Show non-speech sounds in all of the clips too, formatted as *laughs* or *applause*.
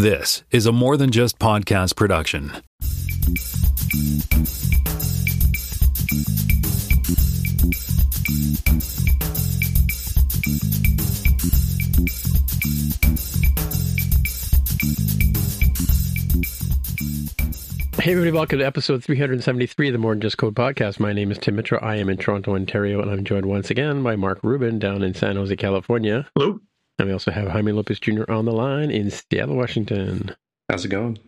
This is a more than just podcast production. Hey, everybody, welcome to episode 373 of the More Than Just Code podcast. My name is Tim Mitra. I am in Toronto, Ontario, and I'm joined once again by Mark Rubin down in San Jose, California. Hello. And we also have Jaime Lopez Jr. on the line in Seattle, Washington. How's it going?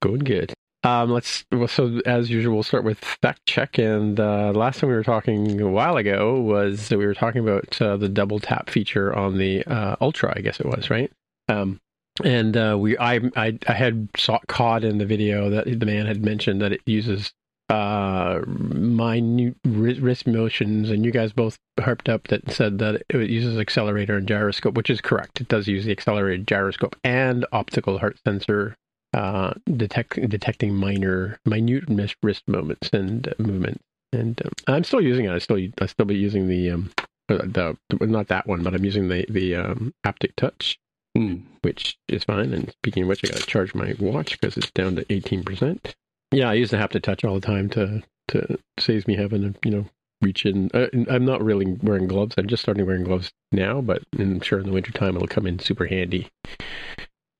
Going good. Um, let's well, so as usual, we'll start with fact check. And uh, last time we were talking a while ago was that we were talking about uh, the double tap feature on the uh, Ultra, I guess it was, right? Um, and uh, we, I, I, I had saw, caught in the video that the man had mentioned that it uses uh, minute wrist motions, and you guys both harped up that said that it uses accelerator and gyroscope, which is correct. It does use the accelerated gyroscope and optical heart sensor uh, detect, detecting minor, minute wrist movements and uh, movement. And um, I'm still using it. I still, I still be using the, um, the, not that one, but I'm using the the um, haptic touch, mm. which is fine. And speaking of which, I got to charge my watch because it's down to 18 percent. Yeah, I used to have to touch all the time to to saves me having to you know reach in. Uh, I'm not really wearing gloves. I'm just starting wearing gloves now, but I'm sure in the wintertime it'll come in super handy.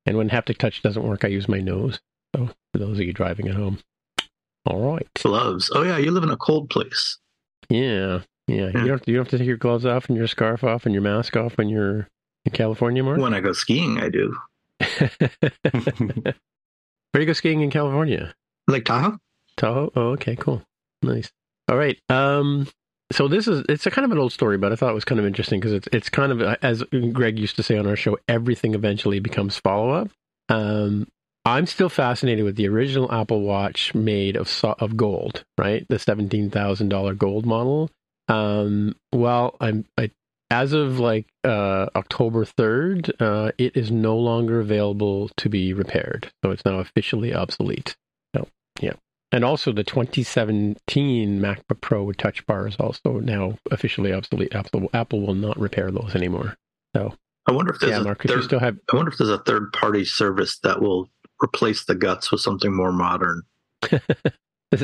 And when haptic touch doesn't work, I use my nose. So for those of you driving at home, all right. Gloves. Oh yeah, you live in a cold place. Yeah, yeah. You don't you don't have to take your gloves off and your scarf off and your mask off when you're in California, Mark. When I go skiing, I do. *laughs* Where do you go skiing in California? Lake Tahoe. Tahoe. Oh, okay, cool, nice. All right. Um, so this is it's a kind of an old story, but I thought it was kind of interesting because it's it's kind of as Greg used to say on our show, everything eventually becomes follow up. Um, I'm still fascinated with the original Apple Watch made of of gold, right? The seventeen thousand dollar gold model. Um, well, I'm I, as of like uh, October third, uh, it is no longer available to be repaired, so it's now officially obsolete. Yeah, and also the 2017 MacBook Pro with Touch Bar is also now officially obsolete. Apple, Apple will not repair those anymore. So I wonder if there's yeah, a Mark, third, still have I wonder if there's a third party service that will replace the guts with something more modern. *laughs*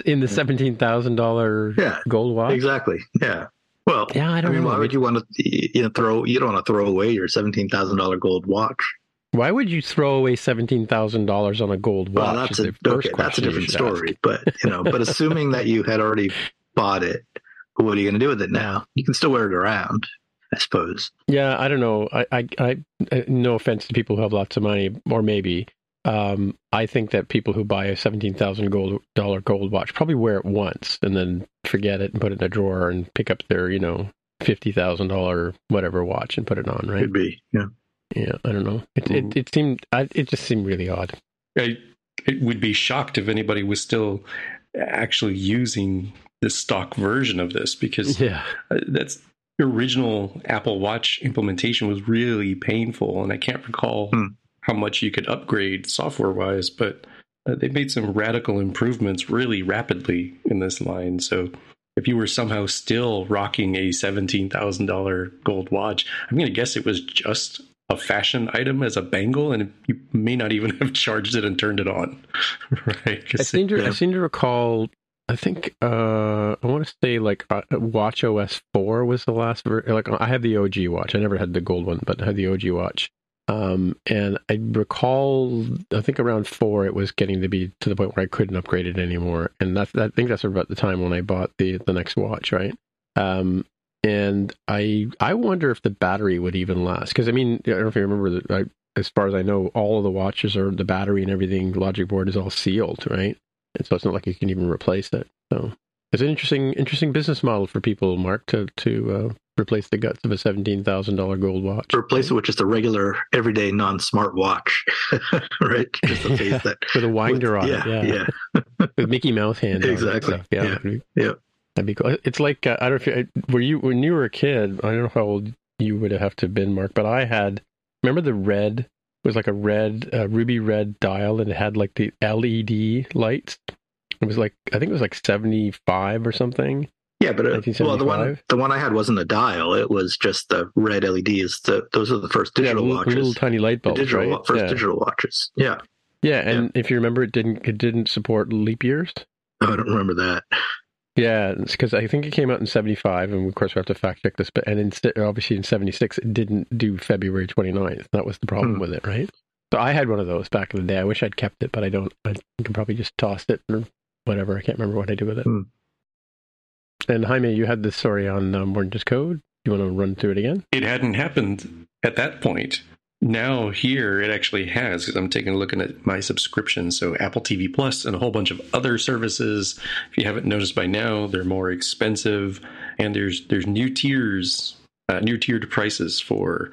in the seventeen thousand dollar Yeah, gold watch. Exactly. Yeah. Well, Yeah, I I don't mean, know. why would you want to you know throw you don't want to throw away your seventeen thousand dollar gold watch? Why would you throw away seventeen thousand dollars on a gold watch? Well, that's a okay, that's a different should ask. story. But you know, but assuming that you had already bought it, what are you going to do with it now? You can still wear it around, I suppose. Yeah, I don't know. I, I, I, no offense to people who have lots of money, or maybe. Um, I think that people who buy a seventeen thousand gold dollar gold watch probably wear it once and then forget it and put it in a drawer and pick up their, you know, fifty thousand dollar whatever watch and put it on. Right? Could be. Yeah. Yeah, I don't know. It, Mm. it, it seemed, I, it just seemed really odd. I it would be shocked if anybody was still actually using the stock version of this because Yeah, uh, that's the original Apple Watch implementation was really painful, and I can't recall Hmm. how much you could upgrade software wise, but uh, they made some radical improvements really rapidly in this line. So if you were somehow still rocking a seventeen thousand dollar gold watch, I'm going to guess it was just a fashion item as a bangle, and you may not even have *laughs* charged it and turned it on, *laughs* right? I seem to, I seem to recall. I think uh, I want to say like uh, Watch OS four was the last. Ver- like I had the OG watch. I never had the gold one, but I had the OG watch. Um, and I recall, I think around four, it was getting to be to the point where I couldn't upgrade it anymore. And that's, I think that's about the time when I bought the the next watch, right? Um, and I I wonder if the battery would even last because I mean I don't know if you remember that. I, as far as I know, all of the watches are the battery and everything. Logic board is all sealed, right? And so it's not like you can even replace it. So it's an interesting interesting business model for people, Mark, to to uh, replace the guts of a seventeen thousand dollar gold watch. Replace it with just a regular, everyday, non-smart watch, *laughs* right? Just a face *laughs* that with a winder on yeah, it, yeah, yeah, with Mickey Mouse hand. on it and Exactly. Yeah, Yeah. Yeah. That'd be cool. It's like uh, I don't know if you, were you when you were a kid. I don't know how old you would have to have been, Mark, but I had. Remember the red? It was like a red, uh, ruby red dial, and it had like the LED lights. It was like I think it was like seventy five or something. Yeah, but uh, well, the one 1975? the one I had wasn't a dial; it was just the red LEDs. The, those are the first digital yeah, little, watches. little tiny light The bulbs, digital right? first yeah. digital watches. Yeah, Yeah, and if you remember, it didn't it didn't support leap years. Oh, I don't remember that. Yeah, because I think it came out in '75, and of course we have to fact check this. But and in, obviously in '76, it didn't do February 29th. That was the problem Hmm. with it, right? So I had one of those back in the day. I wish I'd kept it, but I don't. I can probably just tossed it or whatever. I can't remember what I did with it. Hmm. And Jaime, you had this story on um, More Than Just Code. You want to run through it again? It hadn't happened at that point. Now here it actually has because I'm taking a look at my subscription. So Apple TV Plus and a whole bunch of other services. If you haven't noticed by now, they're more expensive, and there's there's new tiers, uh, new tiered prices for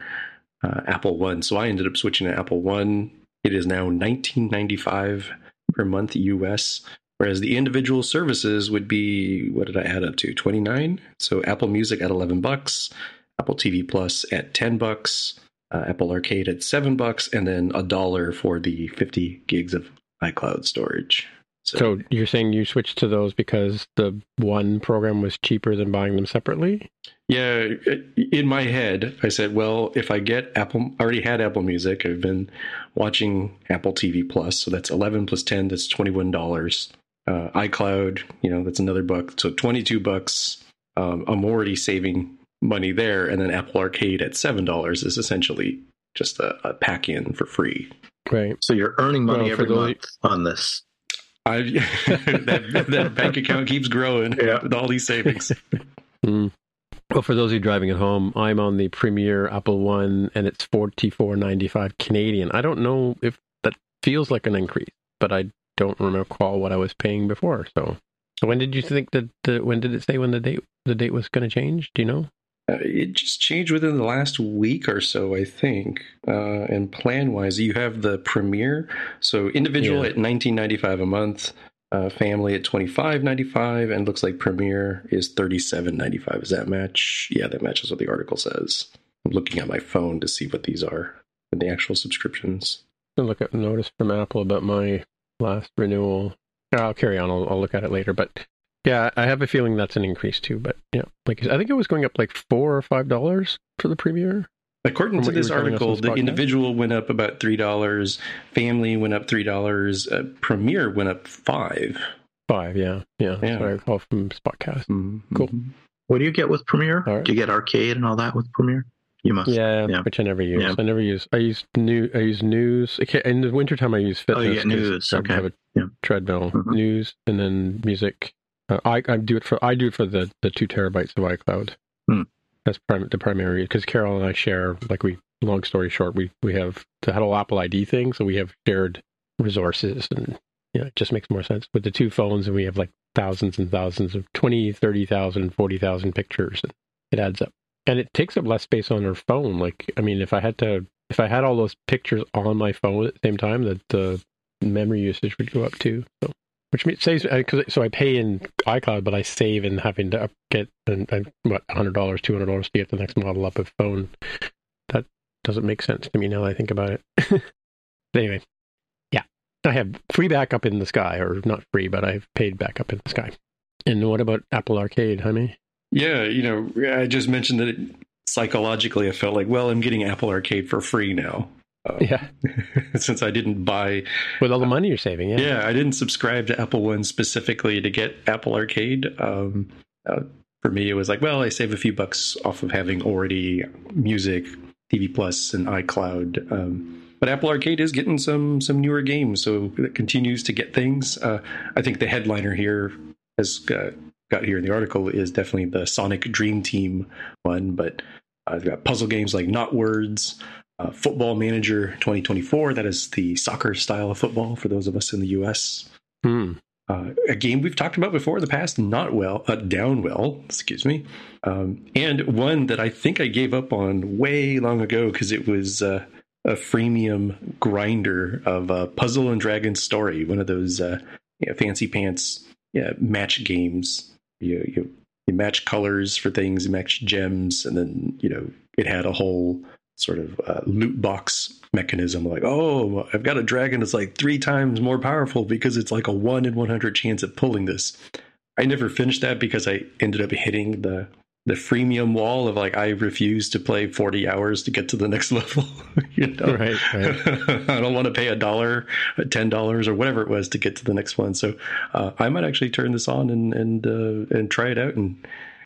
uh, Apple One. So I ended up switching to Apple One. It is now 19.95 per month US, whereas the individual services would be what did I add up to 29? So Apple Music at 11 bucks, Apple TV Plus at 10 bucks, uh, Apple Arcade at 7 bucks, and then a dollar for the 50 gigs of iCloud storage. So you're saying you switched to those because the one program was cheaper than buying them separately? Yeah, in my head, I said, well, if I get Apple, I already had Apple Music. I've been watching Apple TV Plus, so that's 11 plus 10, that's $21. Uh, iCloud, you know, that's another buck. So 22 bucks. Um, I'm already saving money there. And then Apple Arcade at $7 is essentially just a, a pack in for free. Right. So you're earning money Well, every those- month on this. I, *laughs* that, that bank account keeps growing Yeah. with all these savings. *laughs* Mm. Well, for those of you driving at home, I'm on the Premier Apple One, and it's forty four ninety five Canadian. I don't know if that feels like an increase, but I don't recall what I was paying before. So, so when did you think that? The, when did it say when the date the date was going to change? Do you know? Uh, it just changed within the last week or so, I think. Uh, and plan wise, you have the Premier, so individual Yeah. at nineteen ninety five a month, uh, family at twenty five ninety five, and looks like Premier is thirty seven ninety five. Does that match? Yeah, that matches what the article says. I'm looking at my phone to see what these are in the actual subscriptions. I'll look at notice from Apple about my last renewal. I'll carry on. I'll, I'll look at it later, but. Yeah, I have a feeling that's an increase too, but yeah, like I think it was going up like four or five dollars for the Premier. According to this were telling us on article, the individual went up about three dollars, family went up three dollars, uh, Premier went up five. Five, yeah, yeah. That's Yeah. what I recall from Spotcast. Mm-hmm. Cool. What do you get with Premiere? All right. Do you get arcade and all that with Premiere? You must. Yeah, Yeah. which I never use. Yeah. I never use. I use new. I use news. Okay, in the wintertime, I use Oh, fitness. you get 'cause news, I okay. have a Yeah. treadmill. Mhm. News and then music. Uh, I I do it for I do it for the the two terabytes of iCloud. Hmm. That's prim- the primary because Carol and I share. Like we, long story short, we we have the whole Apple ID thing, so we have shared resources, and yeah, it just makes more sense with the two phones, and we have like thousands and thousands of 20, 30,000, 40,000 pictures. And it adds up, and it takes up less space on our phone. Like I mean, if I had to, if I had all those pictures on my phone at the same time, that the memory usage would go up too. So which means saves uh, because so I pay in iCloud, but I save in having to get and, and what hundred dollars, two hundred dollars to get the next model up of phone. That doesn't make sense to me now that I think about it. *laughs* Anyway, yeah, I have free backup in the sky, or not free, but I've paid backup in the sky. And what about Apple Arcade, honey? Yeah, you know, I just mentioned that it, psychologically, I felt like, well, I'm getting Apple Arcade for free now. Uh, Yeah, *laughs* since I didn't buy, with all the money you're saving, yeah. yeah. I didn't subscribe to Apple One specifically to get Apple Arcade. Um, uh, for me, it was like, well, I save a few bucks off of having already music, TV Plus, and iCloud. Um, but Apple Arcade is getting some some newer games, so it continues to get things. Uh, I think the headliner here has uh, got here in the article is definitely the Sonic Dream Team one, but I've got puzzle games like Not Words, uh, Football Manager 2024. That is the soccer style of football for those of us in the U.S. Hmm. Uh, a game we've talked about before in the past, not well, uh, Downwell, excuse me, um, and one that I think I gave up on way long ago because it was uh, a freemium grinder of uh, Puzzle and Dragon Story, one of those uh, you know, fancy pants yeah, match games. You, you you match colors for things, you match gems, and then you know it had a whole sort of uh, loot box mechanism. Like, oh, I've got a dragon that's like three times more powerful because it's like a one in one hundred chance of pulling this. I never finished that because I ended up hitting the the freemium wall of like I refuse to play 40 hours to get to the next *laughs* level. *laughs* you know, Right, right. *laughs* I don't want to pay a dollar, ten dollars, or whatever it was to get to the next one. So uh, I might actually turn this on and and uh, and try it out and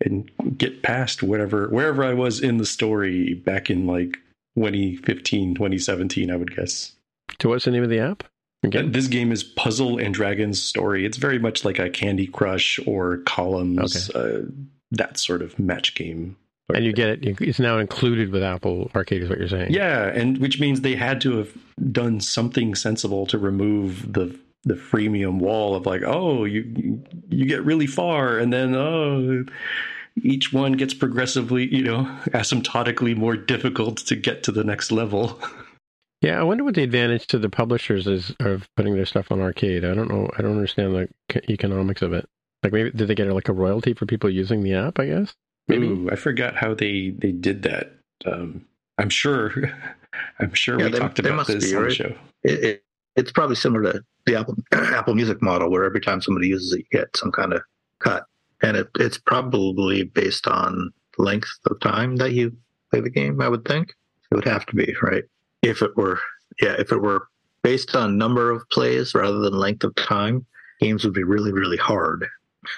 and get past whatever wherever I was in the story back in like 2015, 2017, I would guess. So what's the name of the app? Again? This game is Puzzle and Dragons Story. It's very much like a Candy Crush or Columns, uh, that sort of match game. And you get it. It's now included with Apple Arcade, is what you're saying. Yeah, and which means they had to have done something sensible to remove the the freemium wall of like, oh, you you get really far, and then oh, each one gets progressively, you know, *laughs* asymptotically more difficult to get to the next level. *laughs* Yeah, I wonder what the advantage to the publishers is of putting their stuff on arcade. I don't know. I don't understand the economics of it. Like, maybe did they get like a royalty for people using the app? I guess. Maybe. Ooh, I forgot how they they did that. Um, I'm sure. *laughs* I'm sure Yeah, we they- talked about this be, on the right? show. It, it, it's probably similar to the Apple *clears throat* Apple Music model, where every time somebody uses it, you get some kind of cut, and it, it's probably based on length of time that you play the game. I would think it would have to be right. If it were, yeah, if it were based on number of plays rather than length of time, games would be really, really hard, *laughs*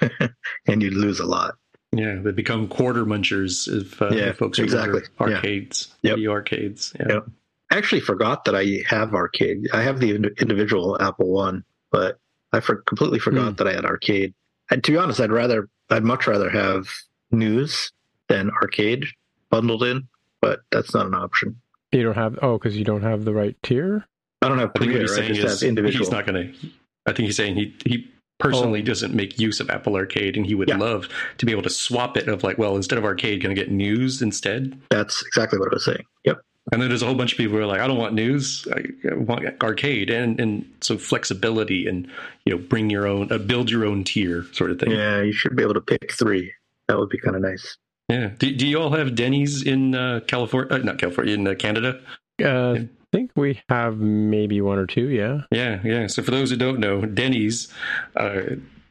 and you'd lose a lot. Yeah, they become quarter munchers if, uh, Yeah, if folks remember exactly. Yeah. arcades, Yep. video arcades. Yeah. Yep. I actually forgot that I have arcade. I have the individual Apple One, but I for- completely forgot hmm. that I had arcade. And to be honest, I'd rather, I'd much rather have news than arcade bundled in, but that's not an option. You don't have. Oh, because you don't have the right tier. I don't have I think what he's saying is individual. he's not going to. I think he's saying he he personally oh. doesn't make use of Apple Arcade, and he would Oh. Yeah. love to be able to swap it. Of like, well, instead of arcade, going to get news instead. That's exactly what I was saying. Yep. And then there's a whole bunch of people who are like, I don't want news, I I want arcade, and and so flexibility and you know bring your own, uh, build your own tier sort of thing. Yeah, you should be able to pick three. That would be kind of nice. Yeah. Do, do you all have Denny's in uh, California? Uh, not California, in uh, Canada? Uh, I think we have maybe one or two. Yeah. Yeah, yeah. So for those who don't know, Denny's, uh,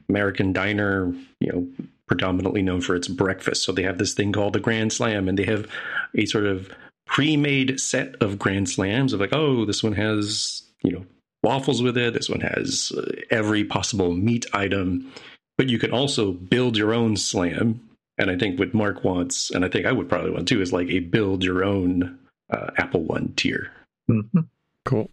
American diner, you know, predominantly known for its breakfast. So they have this thing called the Grand Slam, and they have a sort of pre-made set of Grand Slams of like, oh, this one has you know waffles with it. This one has uh, every possible meat item, but you can also build your own slam. And I think what Mark wants, and I think I would probably want too, is like a build your own uh, Apple One tier. hmm Cool.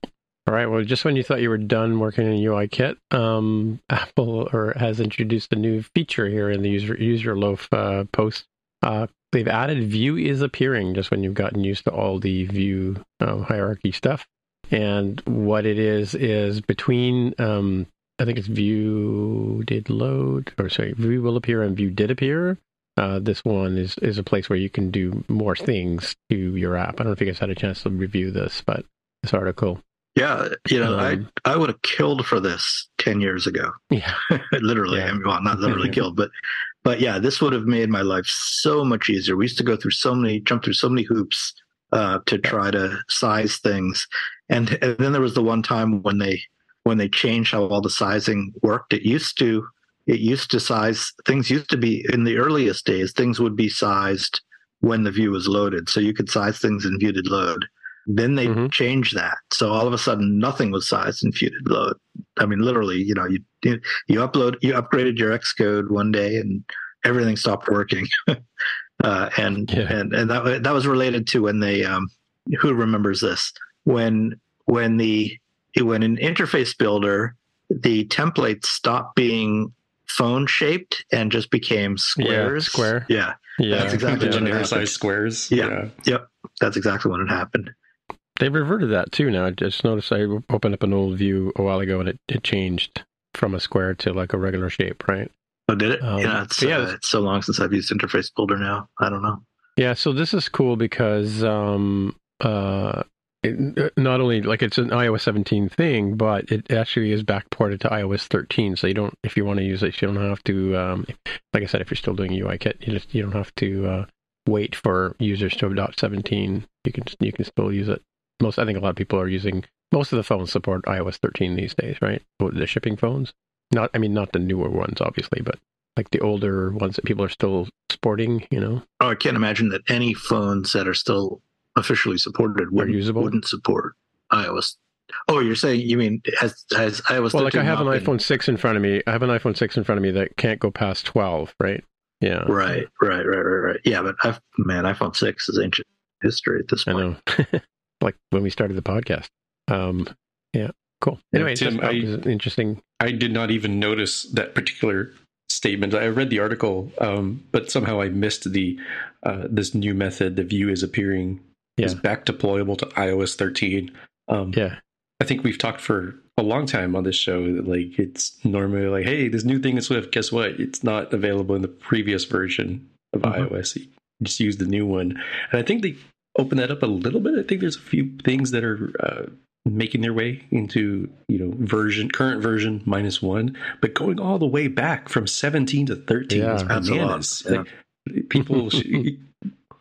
All right. Well, just when you thought you were done working in UI Kit, um, *laughs* Apple or has introduced a new feature here in the user Use Your Loaf uh, post. Uh, they've added view is appearing just when you've gotten used to all the view um, hierarchy stuff. And what it is is between um, I think it's view did load or sorry view will appear and view did appear. Uh, this one is is a place where you can do more things to your app. I don't know if you guys had a chance to review this, but this article. Yeah, you know, Um, I I would have killed for this ten years ago. Yeah. *laughs* literally. Yeah. I mean, well, not literally *laughs* killed, but but yeah, this would have made my life so much easier. We used to go through so many, jump through so many hoops uh, to try to size things, and, and then there was the one time when they when they changed how all the sizing worked. It used to it used to size things used to be in the earliest days. Things would be sized when the view was loaded, so you could size things in view did load. Then they Mhm. changed that, so all of a sudden nothing was sized in view did load. I mean, literally, you know, you you, you upload you upgraded your Xcode one day and everything stopped working. *laughs* uh, and Yeah. and and that that was related to when they um, who remembers this when when the when an interface builder the templates stopped being phone shaped and just became squares. square. Yeah, Yeah, That's exactly the what genericized happened. squares. Yeah. Yep. That's exactly when it happened. They've reverted that too now. I just noticed I opened up an old view a while ago and it, it changed from a square to like a regular shape, right? Oh, did it? Um, yeah, it's, yeah, uh, it's so long since I've used Interface Builder now. I don't know. Yeah, so this is cool because um uh it, not only like it's an iOS 17 thing, but it actually is backported to iOS 13. So you don't, if you want to use it, you don't have to. Um, like I said, if you're still doing UIKit, you just you don't have to uh, wait for users to adopt 17. You can you can still use it. Most I think a lot of people are using most of the phones support iOS 13 these days, right? The shipping phones. Not I mean not the newer ones, obviously, but like the older ones that people are still sporting. You know, Oh, I can't imagine that any phones that are still officially supported wouldn't, usable? wouldn't support iOS. Oh, you're saying you mean has has iOS? well, like I have an been- iPhone six in front of me. I have an iPhone six in front of me that can't go past twelve, right? Yeah, Right, right, right, right, right. Yeah, but I've, man, iPhone six is ancient history at this I point. *laughs* like when we started the podcast. Um, yeah, cool. Anyway, Tim, I- interesting. I did not even notice that particular statement. I read the article, um, but somehow I missed the uh, this new method. The view is appearing is back deployable to iOS 13. Um, Yeah, I think we've talked for a long time on this show that like it's normally like, hey, this new thing in Swift. Guess what? It's not available in the previous version of Mhm. iOS. You just use the new one, and I think they open that up a little bit. I think there's a few things that are uh, making their way into you know version current version minus one, but going all the way back from 17 to 13 Yeah. is That's a lot, bananas. yeah. Like, people. *laughs* should,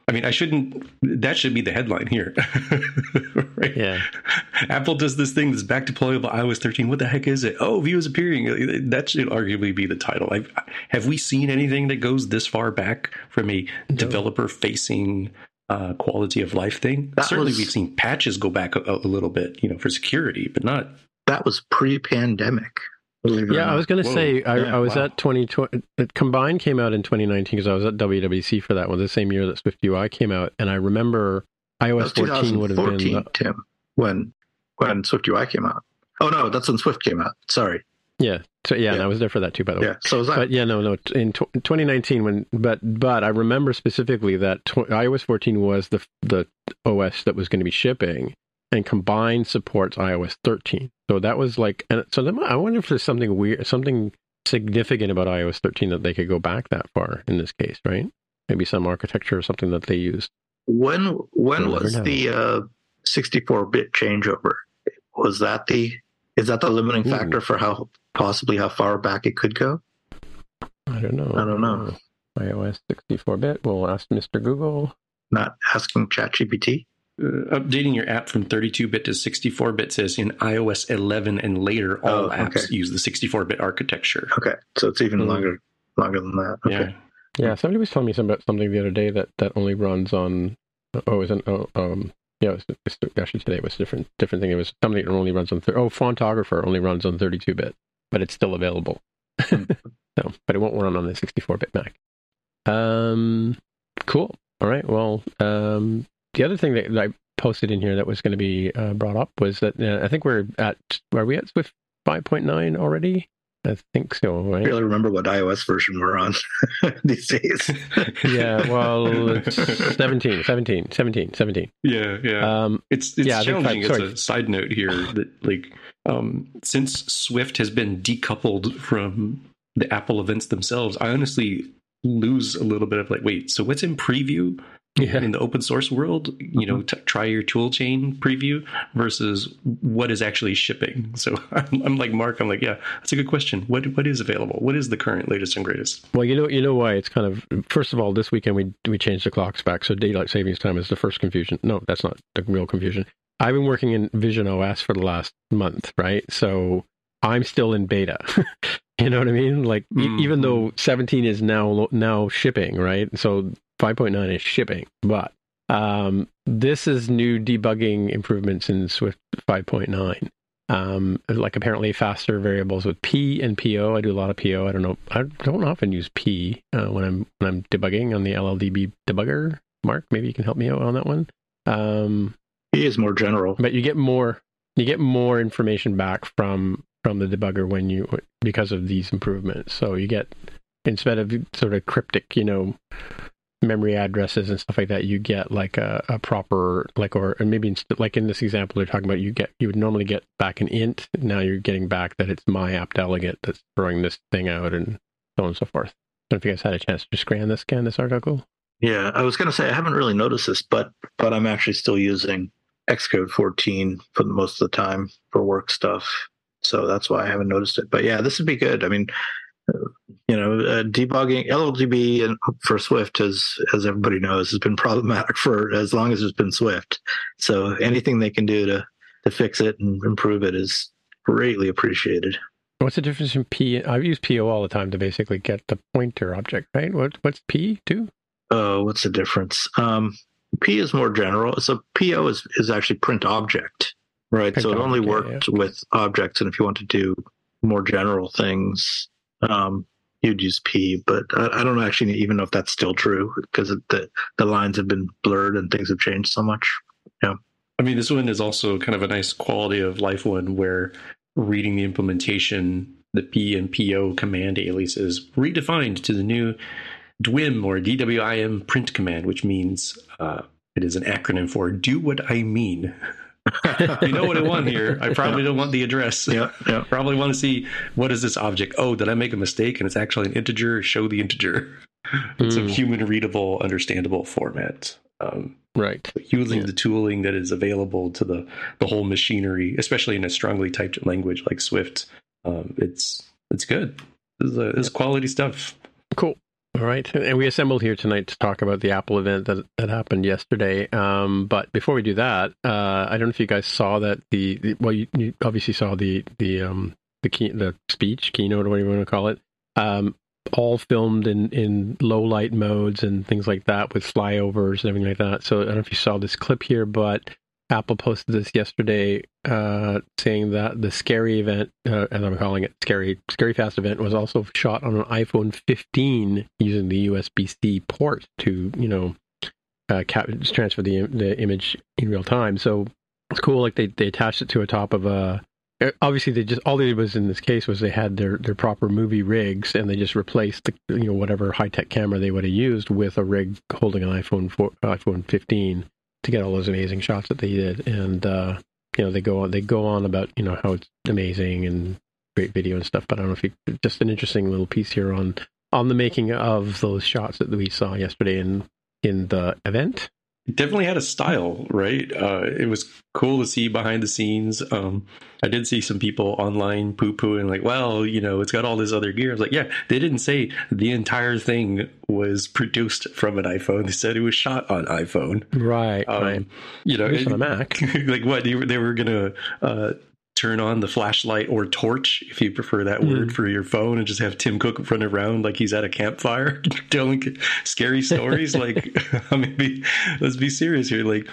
I mean, I shouldn't. That should be the headline here, *laughs* right? yeah. Apple does this thing that's back deployable iOS 13. What the heck is it? Oh, view is appearing. That should arguably be the title. i have we seen anything that goes this far back from a developer facing uh, quality of life thing? That Certainly, was- we've seen patches go back a, a little bit, you know, for security, but not. That was pre-pandemic. believe it or Yeah, I was going to say I, Yeah, I was wow. at 2020. It Combine came out in 2019 because I was at WWDC for that one, the same year that Swift UI came out, and I remember iOS 14 would have been. 2014, The, Tim, when when Swift UI came out. Oh no, that's when Swift came out. Sorry. Yeah, so yeah, and I was there for that too, by the way. Yeah. So was I. But yeah, no, no. t- In tw 2019, when but but I remember specifically that tw- iOS 14 was the the OS that was going to be shipping, and Combine supports iOS 13. So that was like, and so then I wonder if there's something weird, something significant about iOS 13 that they could go back that far in this case, right? Maybe some architecture or something that they used. when when was know. the uh, 64-bit changeover? Was that the is that the limiting Ooh. factor for how possibly how far back it could go? I don't know. I don't know. iOS 64-bit. We'll ask Mr. Google. Not asking ChatGPT. Uh, updating your app from 32 bit to 64 bit says in iOS 11 and later, all Oh, apps okay. use the 64 bit architecture. Okay, so it's even Hmm. longer longer than that. Okay. Yeah. Yeah, somebody was telling me some, about something the other day that, that only runs on. Oh, isn't oh um yeah, it was, it's, actually today it was a different different thing. It was something that only runs on thir- oh Fontographer only runs on 32 bit, but it's still available. Hmm. *laughs* so, but it won't run on the 64 bit Mac. Um, cool. All right. Well, um, the other thing that, that I posted in here that was going to be uh, brought up was that uh, I think we're at are we at Swift 5.9 already? I think so. I Right. really remember what iOS version we're on *laughs* these days. *laughs* yeah, well, it's 17, 17, 17, 17. Yeah, yeah. Um, It's it's Yeah, I think challenging five- as sorry. a side note here that like um, since Swift has been decoupled from the Apple events themselves, I honestly lose a little bit of like, wait, so what's in preview yeah, in the open source world? You know, t- try your tool chain preview versus what is actually shipping. So *laughs* I'm, I'm like Mark, I'm like, yeah, that's a good question. What what is available? What is the current latest and greatest? well, you know, you know why it's kind of. First of all, this weekend we we changed the clocks back, so daylight savings time is the first confusion. No, that's not the real confusion. I've been working in Vision OS for the last month, right? So I'm still in beta. *laughs* you know what I mean? Like e- Mm, even though 17 is now now shipping, right? So 5.9 is shipping, but um, this is new debugging improvements in Swift 5.9. Um, like apparently faster variables with P and PO. I do a lot of PO. I don't know. I don't often use P uh, when I'm when I'm debugging on the LLDB debugger. Mark, maybe you can help me out on that one. Um, he is more general. but you get more you get more information back from from the debugger when you because of these improvements. So you get instead of sort of cryptic you know memory addresses and stuff like that you get like a, a proper like or, or maybe inst- like in this example they're talking about you get you would normally get back an int. Now you're getting back that it's my app delegate that's throwing this thing out and so on and so forth. I don't know if you guys had a chance to scan this scan this article? Yeah, I was going to say I haven't really noticed this, but but I'm actually still using Xcode 14 for most of the time for work stuff, so that's why I haven't noticed it. But yeah, this would be good. I mean, uh, you know, uh, debugging LLDB and for Swift, as as everybody knows, has been *laughs* problematic for as long as it's been Swift. So anything they can do to to fix it and improve it is greatly appreciated. What's the difference in P? I've used PO all the time to basically get the pointer object, right? What what's P too? Oh, what's the difference? Um, P is more general. So PO is is actually print object, right? Print so it only object, worked with objects, and if you want to do more general things, um, you'd use P. But I, I don't actually even know if that's still true because the the lines have been blurred and things have changed so much. Yeah. I mean, this one is also kind of a nice quality of life one where reading the implementation, the P and PO command aliases redefined to the new DWIM or DWIM print command, which means uh, it is an acronym for do what I mean. *laughs* you know what I want here. I probably don't want the address. Yeah, yeah. *laughs* Probably want to see what is this object? Oh, did I make a mistake and it's actually an integer? Show the integer. *laughs* It's a Hmm. human readable, understandable format. Um, Right. using Yeah. the tooling that is available to the the whole machinery, especially in a strongly typed language like Swift. Um, it's it's good. This is, a, this is quality stuff. Cool. All right. And we assembled here tonight to talk about the Apple event that, that happened yesterday. Um, but before we do that, uh, I don't know if you guys saw that the, the well, you, you obviously saw the the um, the key, the speech keynote or whatever you want to call it. Um, all filmed in, in low light modes and things like that with flyovers and everything like that. So I don't know if you saw this clip here, but Apple posted this yesterday, uh, saying that the scary event, uh, as I'm calling it, scary scary fast event, was also shot on an iPhone 15 using the USB-C port to, you know, uh, cap- transfer the the image in real time. So it's cool. Like they they attached it to a top of a. uh, Obviously, they just all they did was in this case was they had their, their proper movie rigs and they just replaced the you know whatever high tech camera they would have used with a rig holding an iPhone 4, iPhone 15 to get all those amazing shots that they did. And uh, you know they go on they go on about you know how it's amazing and great video and stuff. But I don't know if you just an interesting little piece here on on the making of those shots that we saw yesterday in in the event. It definitely had a style, right? Uh, it was cool to see behind the scenes. Um, I did see some people online poo pooing, like, well, you know, it's got all this other gear. I was like, yeah, they didn't say the entire thing was produced from an iPhone. They said it was shot on iPhone. Right, Um, right. You know, least on a Mac. *laughs* like what they were, they were gonna uh, turn on the flashlight or torch, if you prefer that Mm. word, for your phone, and just have Tim Cook run around like he's at a campfire *laughs* telling scary stories. *laughs* like, *laughs* I mean, be, let's be serious here. Like,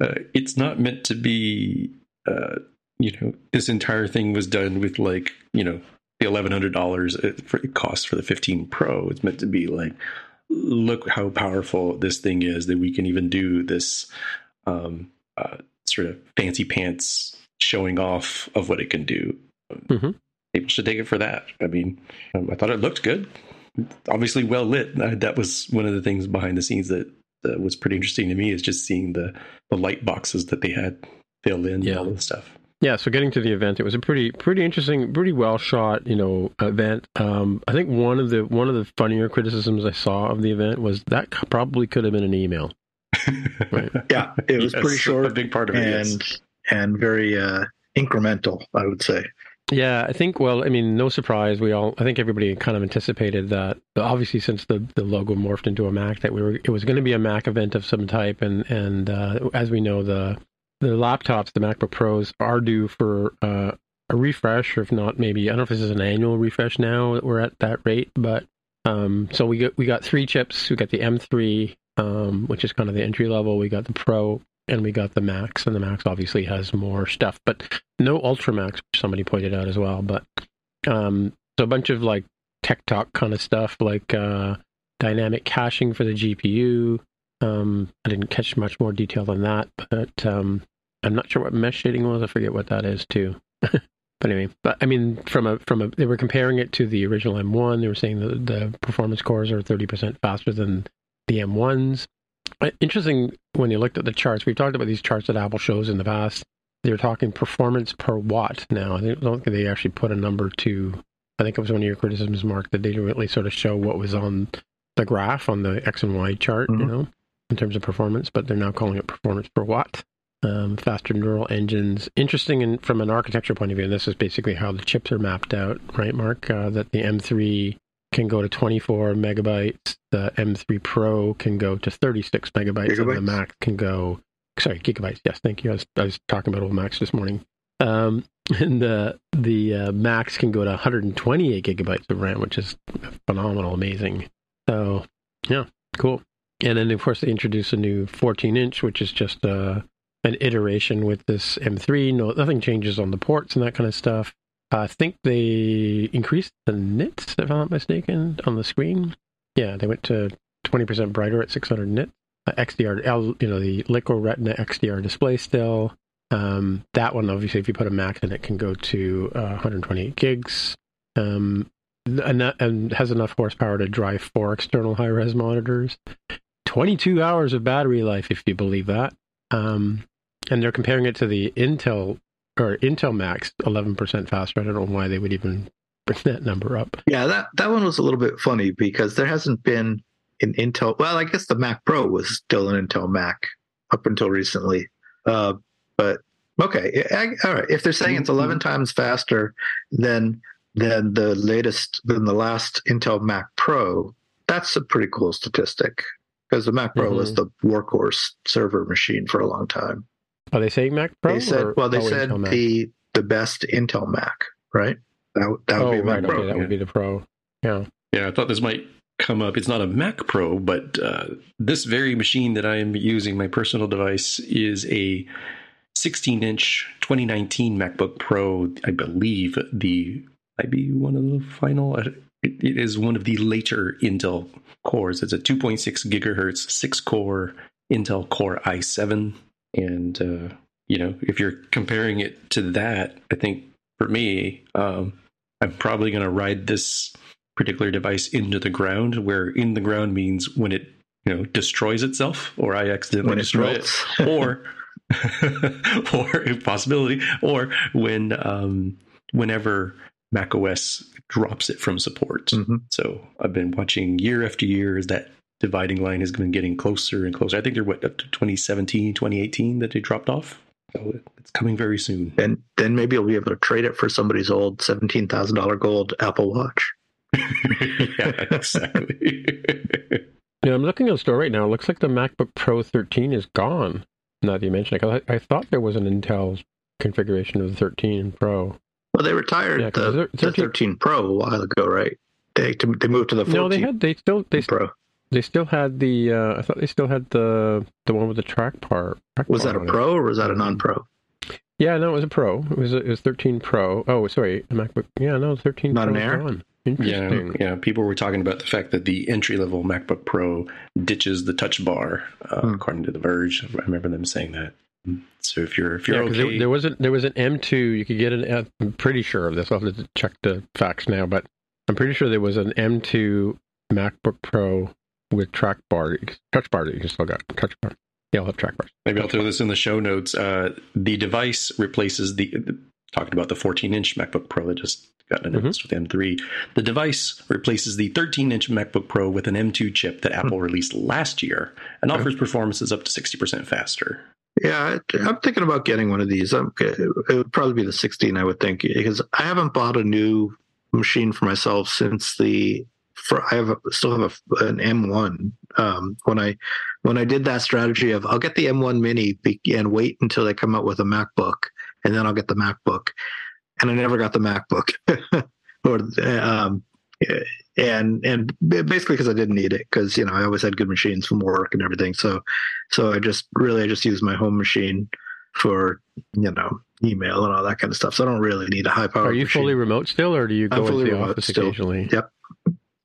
uh, it's not meant to be. Uh, you know, this entire thing was done with like you know the eleven hundred dollars it costs for the fifteen Pro. It's meant to be like, look how powerful this thing is that we can even do this um, uh, sort of fancy pants showing off of what it can do. Mhm. People should take it for that. I mean, um, I thought it looked good. Obviously, well lit. Uh, that was one of the things behind the scenes that, that was pretty interesting to me is just seeing the, the light boxes that they had filled in Yeah. and all this stuff. Yeah, so getting to the event, it was a pretty pretty interesting, pretty well shot, you know, event. Um, I think one of the one of the funnier criticisms I saw of the event was that probably could have been an email. *laughs* Right. Yeah, it was Yes, pretty A big part of it. yes. And very uh, incremental, I would say. Yeah, I think. Well, I mean, no surprise. We all, I think, everybody kind of anticipated that. Obviously, since the, the logo morphed into a Mac, that we were it was going to be a Mac event of some type, and and uh, as we know, the the laptops, the MacBook Pros, are due for uh, a refresh, or if not, maybe I don't know if this is an annual refresh now. We're at that rate, but um, so we got we got three chips. We got the M3, um, which is kind of the entry level. We got the Pro, and we got the Max, and the Max obviously has more stuff, but no Ultra Max, which somebody pointed out as well. But um, so a bunch of like tech talk kind of stuff, like uh, dynamic caching for the GPU. Um, I didn't catch much more detail than that, but um, I'm not sure what mesh shading was. I forget what that is too. *laughs* but anyway, but I mean, from a from a, they were comparing it to the original M1. They were saying that the performance cores are 30% faster than the M1s. Interesting when you looked at the charts. We've talked about these charts that Apple shows in the past. They're talking performance per watt now. I don't think they actually put a number to. I think it was one of your criticisms, Mark, that they didn't really sort of show what was on the graph on the X and Y chart, you Mhm. know, in terms of performance. But they're now calling it performance per watt. Um, faster neural engines. Interesting in, from an architecture point of view. And this is basically how the chips are mapped out, right, Mark? Uh, that the M3 can go to 24 megabytes. The M3 Pro can go to 36 megabytes, and the Mac can go. Sorry, gigabytes. Yes, thank you. I was, I was talking about old Macs this morning. Um, *laughs* and the the uh, Max can go to 128 gigabytes of RAM, which is phenomenal, amazing. So yeah, cool. And then of course they introduced a new 14 inch, which is just uh, an iteration with this M3. No, nothing changes on the ports and that kind of stuff. I think they increased the nits, if I'm not mistaken, on the screen. Yeah, they went to 20% brighter at 600 nits. Uh, XDR, L, you know, the Liquid Retina XDR display still. Um, that one, obviously, if you put a Max in it, can go to uh, 128 gigs. Um, and, and has enough horsepower to drive four external high res monitors. 22 hours of battery life, if you believe that. Um, and they're comparing it to the Intel or Intel Macs, 11% faster. I don't know why they would even bring that number up. Yeah, that, that one was a little bit funny because there hasn't been an Intel. Well, I guess the Mac Pro was still an Intel Mac up until recently. Uh, but okay, I, all right. If they're saying it's 11 times faster than than the latest than the last Intel Mac Pro, that's a pretty cool statistic because the Mac Pro mm-hmm. was the workhorse server machine for a long time. Are they saying Mac Pro? They said, well, they said the the best Intel Mac, right? That, that would oh, be right, Mac Pro. Okay, that would be the Pro. Yeah. Yeah, I thought this might come up. It's not a Mac Pro, but uh, this very machine that I am using, my personal device, is a 16 inch 2019 MacBook Pro. I believe the might be one of the final. Uh, it, it is one of the later Intel cores. It's a 2.6 gigahertz, six core Intel Core i7 and, uh, you know, if you're comparing it to that, I think for me, um, I'm probably going to ride this particular device into the ground, where in the ground means when it, you know, destroys itself or I accidentally when destroy it, it *laughs* or, *laughs* or possibility, or when, um, whenever Mac OS drops it from support. Mm-hmm. So I've been watching year after year as that dividing line has been getting closer and closer. I think they're what up to 2017, 2018 that they dropped off. So it's coming very soon. And then maybe you'll be able to trade it for somebody's old seventeen thousand dollar gold Apple Watch. *laughs* *laughs* yeah, exactly. *laughs* yeah, I'm looking at the store right now. It looks like the MacBook Pro 13 is gone. Now that you mention it, I, I thought there was an Intel configuration of the 13 Pro. Well, they retired yeah, the, 13, the 13 Pro a while ago, right? They they moved to the 14 no, they had they still they Pro. They still had the. Uh, I thought they still had the the one with the track part. Track was that a pro it. or was that a non-pro? Yeah, no, it was a pro. It was it was 13 Pro. Oh, sorry, a MacBook. Yeah, no, 13 Not Pro. An Air. Yeah, yeah. People were talking about the fact that the entry level MacBook Pro ditches the Touch Bar, uh, hmm. according to The Verge. I remember them saying that. So if you're if you're yeah, okay, there, there, was an there was an M2. You could get an. I'm pretty sure of this. I'll have to check the facts now, but I'm pretty sure there was an M2 MacBook Pro with track bar, touch bar that you can still got touch bar. Yeah, I'll have track bars. Maybe I'll throw this in the show notes. Uh, the device replaces the, the, talking about the 14 inch MacBook Pro that just got announced mm-hmm. with M3. The device replaces the 13 inch MacBook Pro with an M2 chip that Apple mm-hmm. released last year and offers performances up to 60% faster. Yeah, I'm thinking about getting one of these. I'm, it would probably be the 16, I would think, because I haven't bought a new machine for myself since the for I have a, still have a, an M1. Um, when I when I did that strategy of I'll get the M1 Mini and wait until they come out with a MacBook, and then I'll get the MacBook, and I never got the MacBook, *laughs* or um, and and basically because I didn't need it because you know I always had good machines from work and everything. So so I just really I just use my home machine for you know email and all that kind of stuff. So I don't really need a high power. Are you machine. fully remote still, or do you go into the office still. occasionally? Yep.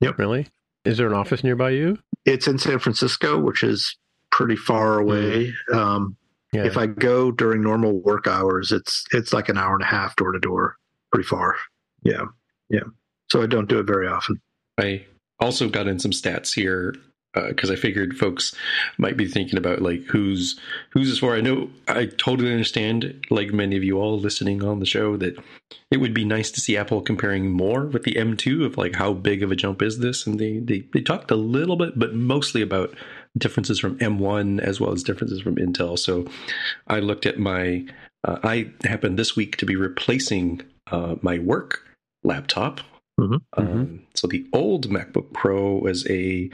Yep. Really? Is there an office nearby you? It's in San Francisco, which is pretty far away. Mm. Um, yeah. If I go during normal work hours, it's it's like an hour and a half door to door, pretty far. Yeah, yeah. So I don't do it very often. I also got in some stats here because uh, I figured folks might be thinking about like who's who's this for. I know I totally understand, like many of you all listening on the show, that it would be nice to see Apple comparing more with the M2 of like how big of a jump is this, and they they, they talked a little bit, but mostly about differences from M1 as well as differences from Intel. So I looked at my uh, I happened this week to be replacing uh, my work laptop. Mm-hmm. Um, mm-hmm. So the old MacBook Pro was a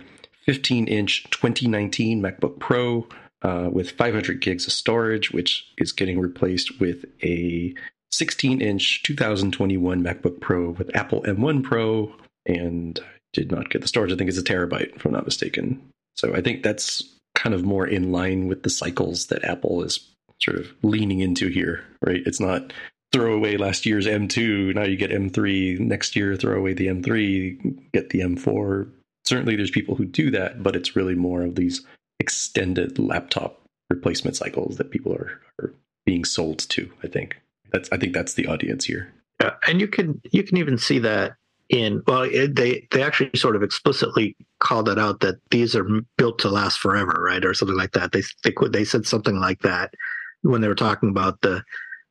15 inch 2019 MacBook Pro uh, with 500 gigs of storage, which is getting replaced with a 16 inch 2021 MacBook Pro with Apple M1 Pro, and I did not get the storage. I think it's a terabyte, if I'm not mistaken. So I think that's kind of more in line with the cycles that Apple is sort of leaning into here, right? It's not throw away last year's M2, now you get M3. Next year, throw away the M3, get the M4. Certainly, there's people who do that, but it's really more of these extended laptop replacement cycles that people are, are being sold to. I think that's I think that's the audience here. Yeah, and you can you can even see that in well it, they they actually sort of explicitly called that out that these are built to last forever, right, or something like that. They they they said something like that when they were talking about the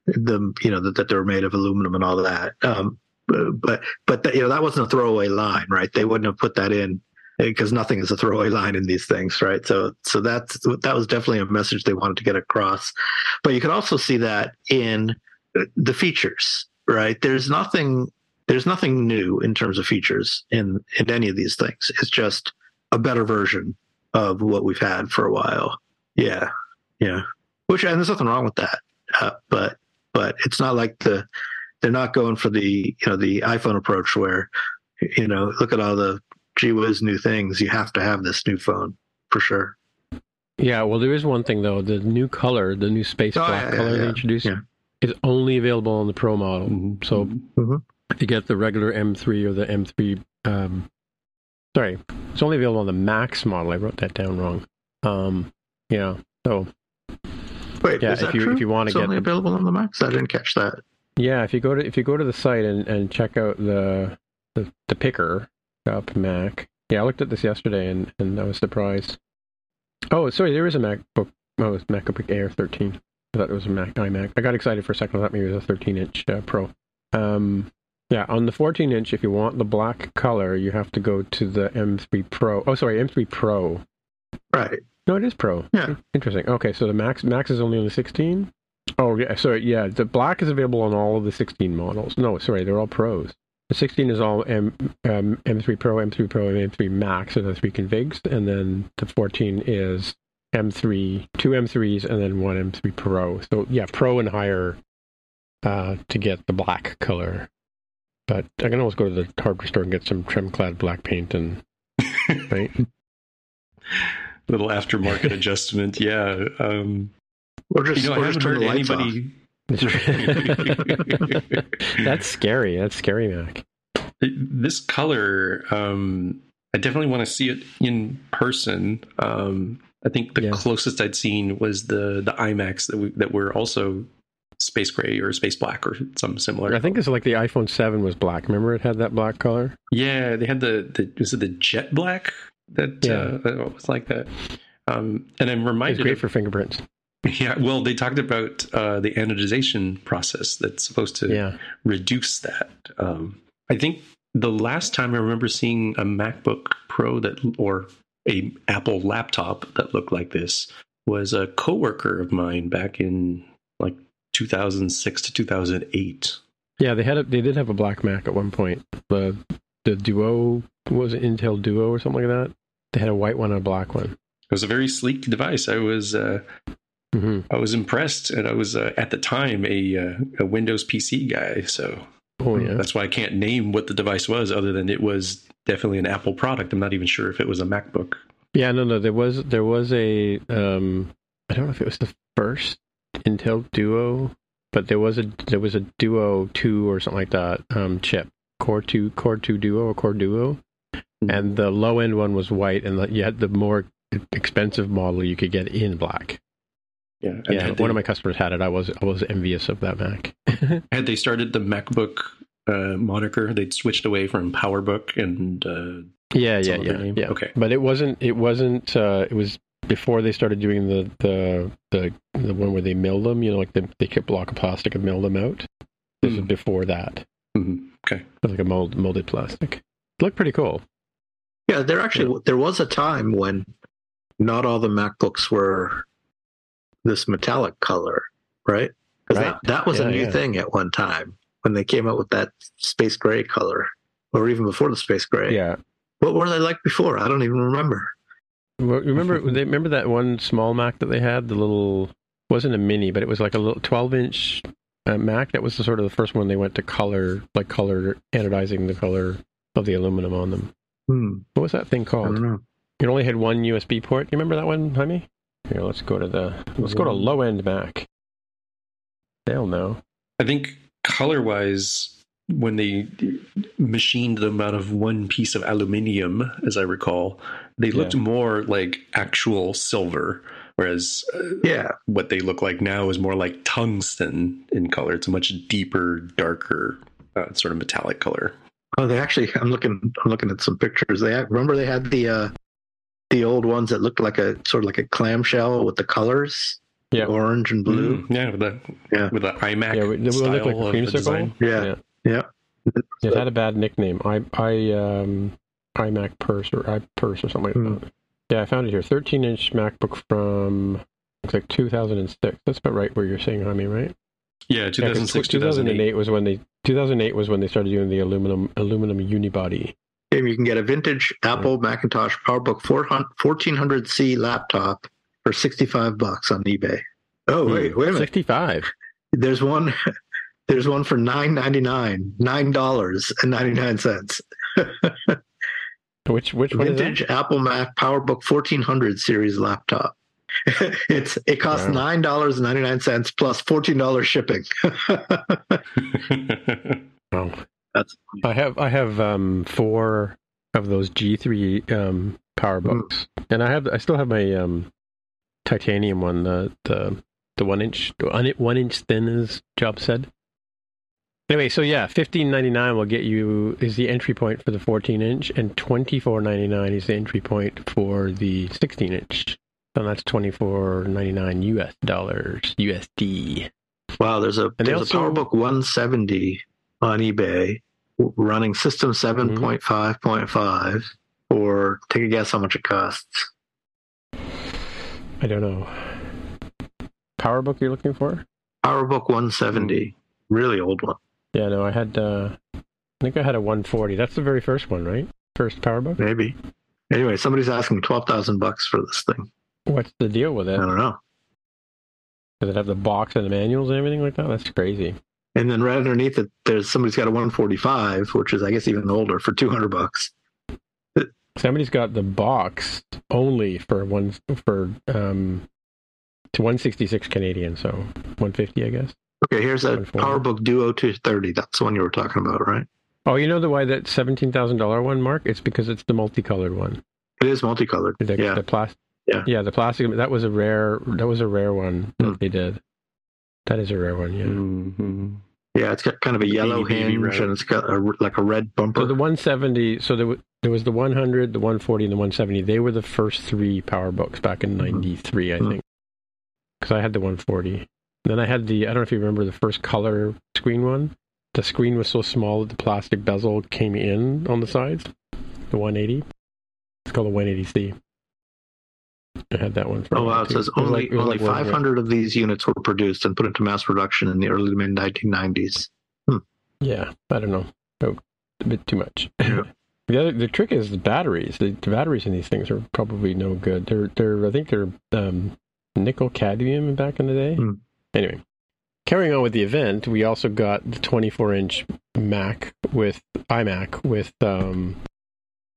the you know that, that they were made of aluminum and all that. Um, but but you know that wasn't a throwaway line, right? They wouldn't have put that in because nothing is a throwaway line in these things, right? So so that's that was definitely a message they wanted to get across. But you can also see that in the features, right? There's nothing there's nothing new in terms of features in in any of these things. It's just a better version of what we've had for a while. Yeah, yeah. Which and there's nothing wrong with that. Uh, but but it's not like the they're not going for the you know the iPhone approach where you know look at all the gee whiz new things. You have to have this new phone for sure. Yeah, well, there is one thing though. The new color, the new space Oh, black yeah, color yeah, they yeah. introduced, Yeah. is only available on the Pro model. Mhm. So Mhm. if you get the regular M3 or the M3, um, sorry, it's only available on the Max model. I wrote that down wrong. Um, yeah. So Wait, Yeah, is if that you- true? if you wanna it's get only available on the Max. I didn't catch that. yeah, if you go to if you go to the site and, and check out the, the the picker up Mac. Yeah, I looked at this yesterday and, and I was surprised. Oh, sorry, there is a MacBook. Oh, it's MacBook Air 13. I thought it was a Mac iMac. I got excited for a second. I thought maybe it was a 13 inch uh, Pro. Um, yeah, on the 14 inch, if you want the black color, you have to go to the M3 Pro. Oh, sorry, M3 Pro. Right. No, it is Pro. Yeah. Interesting. Okay, so the Max Max is only on the 16. Oh, yeah. Sorry, yeah. The black is available on all of the 16 models. No, sorry, they're all Pros. The 16 is all M, um, M3 Pro, M3 Pro, and M3 Max are the three configs, and then the 14 is M3, two M3s, and then one M3 Pro. So yeah, Pro and higher uh, to get the black color. But I can always go to the hardware store and get some trim clad black paint and *laughs* right. Little aftermarket adjustment, yeah. Um, Or just, you know, or haven't just turn the lights off. That's scary. That's scary, Mac. this color um i definitely want to see it in person um i think the Yeah. closest i'd seen was the the iMacs that we that were also space gray or space black or something similar I think it's like the iPhone 7 was black. Remember it had that black color? yeah they had the the was it the jet black that Yeah. uh was like that um and i'm It's reminded great of- for fingerprints. *laughs* yeah well they talked about uh the anodization process that's supposed to Yeah. reduce that. Um, I think the last time I remember seeing a MacBook Pro that or a Apple laptop that looked like this was a coworker of mine back in like 2006 to 2008. Yeah, they had a, they did have a black Mac at one point. The the Duo was it Intel Duo or something like that. They had a white one and a black one. It was a very sleek device. I was uh, hmm I was impressed, and I was uh, at the time a uh, a Windows PC guy, so Oh yeah. that's why I can't name what the device was, other than it was definitely an Apple product. I'm not even sure if it was a MacBook. Yeah, no, no. There was there was a um, I don't know if it was the first Intel Duo, but there was a there was a Duo two or something like that um, chip Core two Core two Duo or Core Duo, Mhm. and the low end one was white, and the, you had the more expensive model you could get in black. Yeah, Yeah, had one they- of my customers had it. I was I was envious of that Mac. *laughs* had they started the MacBook uh, moniker, they'd switched away from PowerBook and uh, yeah, yeah, yeah, name? yeah. Okay. But it wasn't. It wasn't. Uh, it was before they started doing the the the, the one where they mill them. You know, like they they kept block of plastic and mill them out. This was Mhm. before that. mhm, okay. It was like a mold, molded plastic. It looked pretty cool. Yeah, there actually there was a time when not all the MacBooks were this metallic color, right? 'Cause Right. that, that was Yeah, a new yeah. thing at one time when they came out with that space gray color, or even before the space gray. Yeah. What were they like before? I don't even remember. Remember? *laughs* they remember that one small Mac that they had? The little wasn't a mini, but it was like a little twelve inch uh, Mac. That was the sort of the first one they went to color, like color anodizing the color of the aluminum on them. Hmm, What was that thing I called? don't know. It only had one USB port. You remember that one, Jaime? Here, let's go to the let's go to low end Mac. They'll know. I think color wise, when they machined them out of one piece of aluminium, as I recall, they looked Yeah. more like actual silver, whereas uh, Yeah, what they look like now is more like tungsten in color. It's a much deeper, darker, uh, sort of metallic color. Oh, they actually. I'm looking. I'm looking at some pictures. They remember they had the uh, the old ones that looked like a sort of like a clamshell with the colors, Yeah. orange and blue. Mm, yeah, with the Yeah. with the iMac Yeah, it style look like a of the creamsicle. design. Yeah, yeah. It had a bad nickname. I I um iMac Purse or iPurse or something like Hmm. that. Yeah, I found it here. 13 inch MacBook from looks like 2006. That's about right where you're saying, Jaime, right? Yeah, Yeah, 'cause 2006, 2008. 2008 was when they 2008 was when they started doing the aluminum aluminum unibody. Dave, you can get a vintage Apple Macintosh PowerBook 400 1400C laptop for 65 bucks on eBay. Oh hmm. wait, wait a minute. 65. There's one. *laughs* There's one for nine ninety nine, nine dollars and ninety nine cents. *laughs* Which which one is Vintage Apple Mac PowerBook 1400 series laptop. *laughs* it's it costs Wow. nine dollars and ninety nine cents plus fourteen dollars shipping. that? That's I have I have um four of those G3 um PowerBooks, and I have I still have my um titanium one, the the the one inch one one inch thin, as Job said. Anyway, so yeah, fifteen ninety nine will get you is the entry point for the fourteen inch, and twenty four ninety nine is the entry point for the sixteen inch. And that's twenty four ninety nine US dollars USD. wow. There's a And they there's a PowerBook 170 on eBay w- running System Mm-hmm. 7.5.5 or take a guess how much it costs. I don't know. PowerBook you're looking for? PowerBook 170, really old one. Yeah, no, I had. Uh, I think I had a 140. That's the very first one, right? First PowerBook. maybe. Anyway, somebody's asking 12,000 bucks for this thing. What's the deal with it? I don't know. Does it have the box and the manuals and everything like that? That's crazy. And then right underneath it, there's somebody's got a 145, which is I guess even older for 200 bucks. Somebody's got the box only for one for um to 166 Canadian, so 150, I guess. Okay, here's a PowerBook Duo 230. That's the one you were talking about, right? Oh, you know the why that seventeen thousand dollar one, Mark? It's because it's the multicolored one. It is multicolored. The, yeah. the plastic. Yeah. yeah, the plastic. That was a rare. That was a rare one that Hmm. they did. That is a rare one. Yeah. Mhm. Yeah, it's got kind of a yellow baby hinge red. and it's got a, like a red bumper. So the 170. So there, wa- there was the 100, the 140, and the 170. They were the first three PowerBooks back in Mhm. '93, I Mhm. think. Because I had the 140. Then I had the. I don't know if you remember the first color screen one. The screen was so small that the plastic bezel came in on the sides. The 180. It's called the 180C. I had that one. For a oh wow! It too. says only like- only like working it. 500 of these units were produced and put into mass production in the early to mid 1990s. Yeah, I don't know. Oh, a bit too much. Yeah. *laughs* the other, the trick is the batteries. The, the batteries in these things are probably no good. They're they're I think they're um, nickel cadmium back in the day. Hmm. Anyway, carrying on with the event, we also got the 24 inch Mac with iMac with um,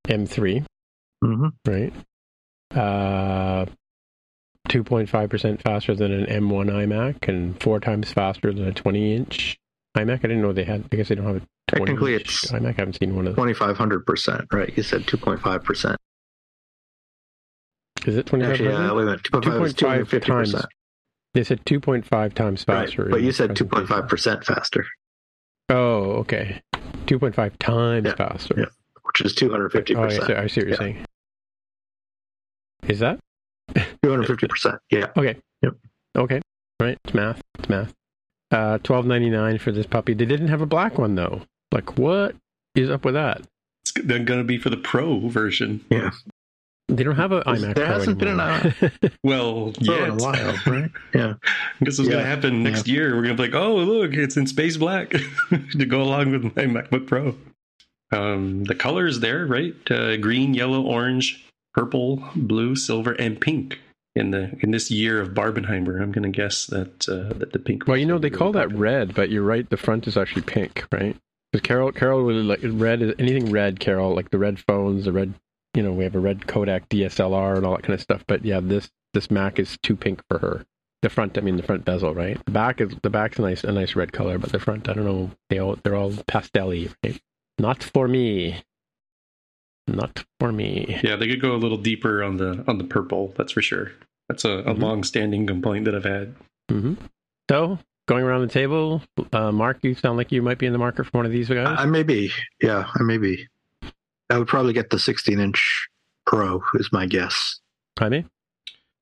M3, hmm right? Uh, 2.5% faster than an M1 iMac and four times faster than a 20 inch iMac. I didn't know they had. I guess they don't have a 20 Technically, inch it's iMac. I haven't seen one of. 2,500 percent, right? You said 2.5 percent. Is it 25? Actually, uh, wait a minute. 2.5 is 2.5 250 times. They said 2.5 times Right, faster. but you said 2.5 percent faster, Oh, okay. 2.5 times Yeah, faster. yeah. which is 250%. Oh, I see. I see what you're Yeah. saying. Is that 250 percent. Yeah. okay? Yep. Okay, right. It's math. It's math. Uh, twelve ninety nine for this puppy. They didn't have a black one though. Like, what is up with that? It's going to be for the Pro version. Yeah. They don't have an iMac. There Pro hasn't been an anymore. *laughs* Well, yeah, in a while, right? Yeah. *laughs* I guess what's going to happen next year. We're going to be like, oh, look, it's in space black *laughs* to go along with my MacBook Pro. Um, the colors there, right? Uh, green, yellow, orange, purple, blue, silver, and pink. in the in this year of Barbenheimer, I'm going to guess that uh, that the pink. Well, you know, they really call that red, but you're right. The front is actually pink, right? Because Carol, Carol really like red. Is anything red, Carol? Like the red phones, the red. You know, we have a red Kodak DSLR and all that kind of stuff. But yeah, this this Mac is too pink for her. The front, I mean, the front bezel, right? The back is the back's a nice a nice red color, but the front, I don't know. They all they're all pastel-y, right? Not for me. Not for me. Yeah, they could go a little deeper on the on the purple. That's for sure. That's a, a Mhm. long-standing complaint that I've had. Mm-hmm. So going around the table, uh, Mark, you sound like you might be in the market for one of these guys. I may be. Yeah, I may be. I would probably get the 16 inch Pro, is my guess. Jaime?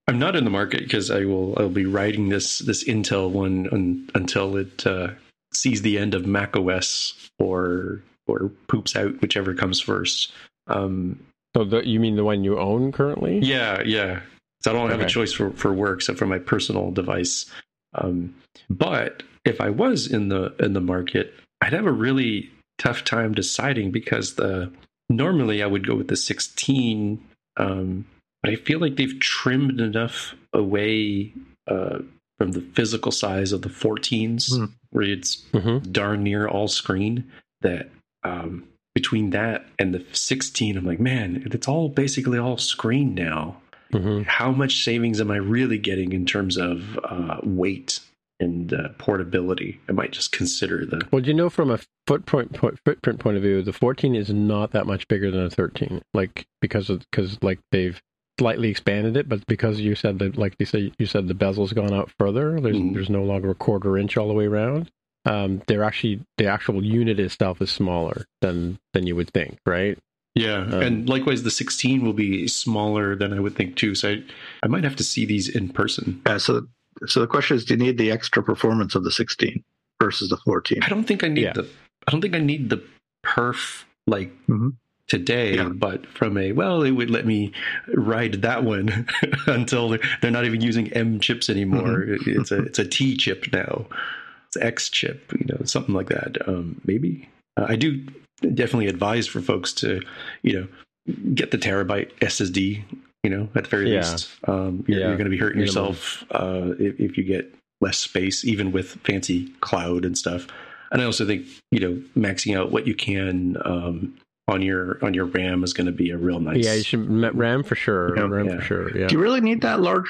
I'm not in the market because I will I'll be riding this this Intel one un, until it uh, sees the end of Mac OS or or poops out, whichever comes first. Um, So the, you mean the one you own currently? yeah, yeah. So I don't have a choice for for work except for my personal device. Um, but if I was in the in the market, I'd have a really tough time deciding because the normally I would go with the 16, um, but I feel like they've trimmed enough away uh, from the physical size of the 14s, Hmm. where it's Mm-hmm. darn near all screen. That um, between that and the 16, I'm like, man, it's all basically all screen now Mm-hmm. how much savings am I really getting in terms of uh, weight and uh, portability? I might just consider the. Well, do you know, from a footprint point, footprint point of view, the 14 is not that much bigger than a 13. Like because of because like they've slightly expanded it, but because you said that, like you said, you said the bezel's gone out further. There's Mhm. there's no longer a quarter inch all the way around. Um, they're actually the actual unit itself is smaller than than you would think, right? Yeah, Um, and likewise, the 16 will be smaller than I would think too. So I, I might have to see these in person. Yeah, so so the question is, do you need the extra performance of the 16 versus the 14? I don't think I need Yeah. the. I don't think I need the perf like Mhm. today, Yeah. but from a well, it would let me ride that one *laughs* until they're, they're not even using M chips anymore. Mm-hmm. It's a it's a T chip now. It's X chip, you know, something like that. Um, maybe uh, I do definitely advise for folks to, you know, get the terabyte SSD. You know, at the very Yeah. least, um, you're, Yeah. you're going to be hurting yourself uh, if, if you get less space, even with fancy cloud and stuff. And I also think you know maxing out what you can um, on your on your RAM is going to be a real nice. Yeah, you should RAM for sure. Yeah. RAM Yeah. for sure. Yeah. Do you really need that large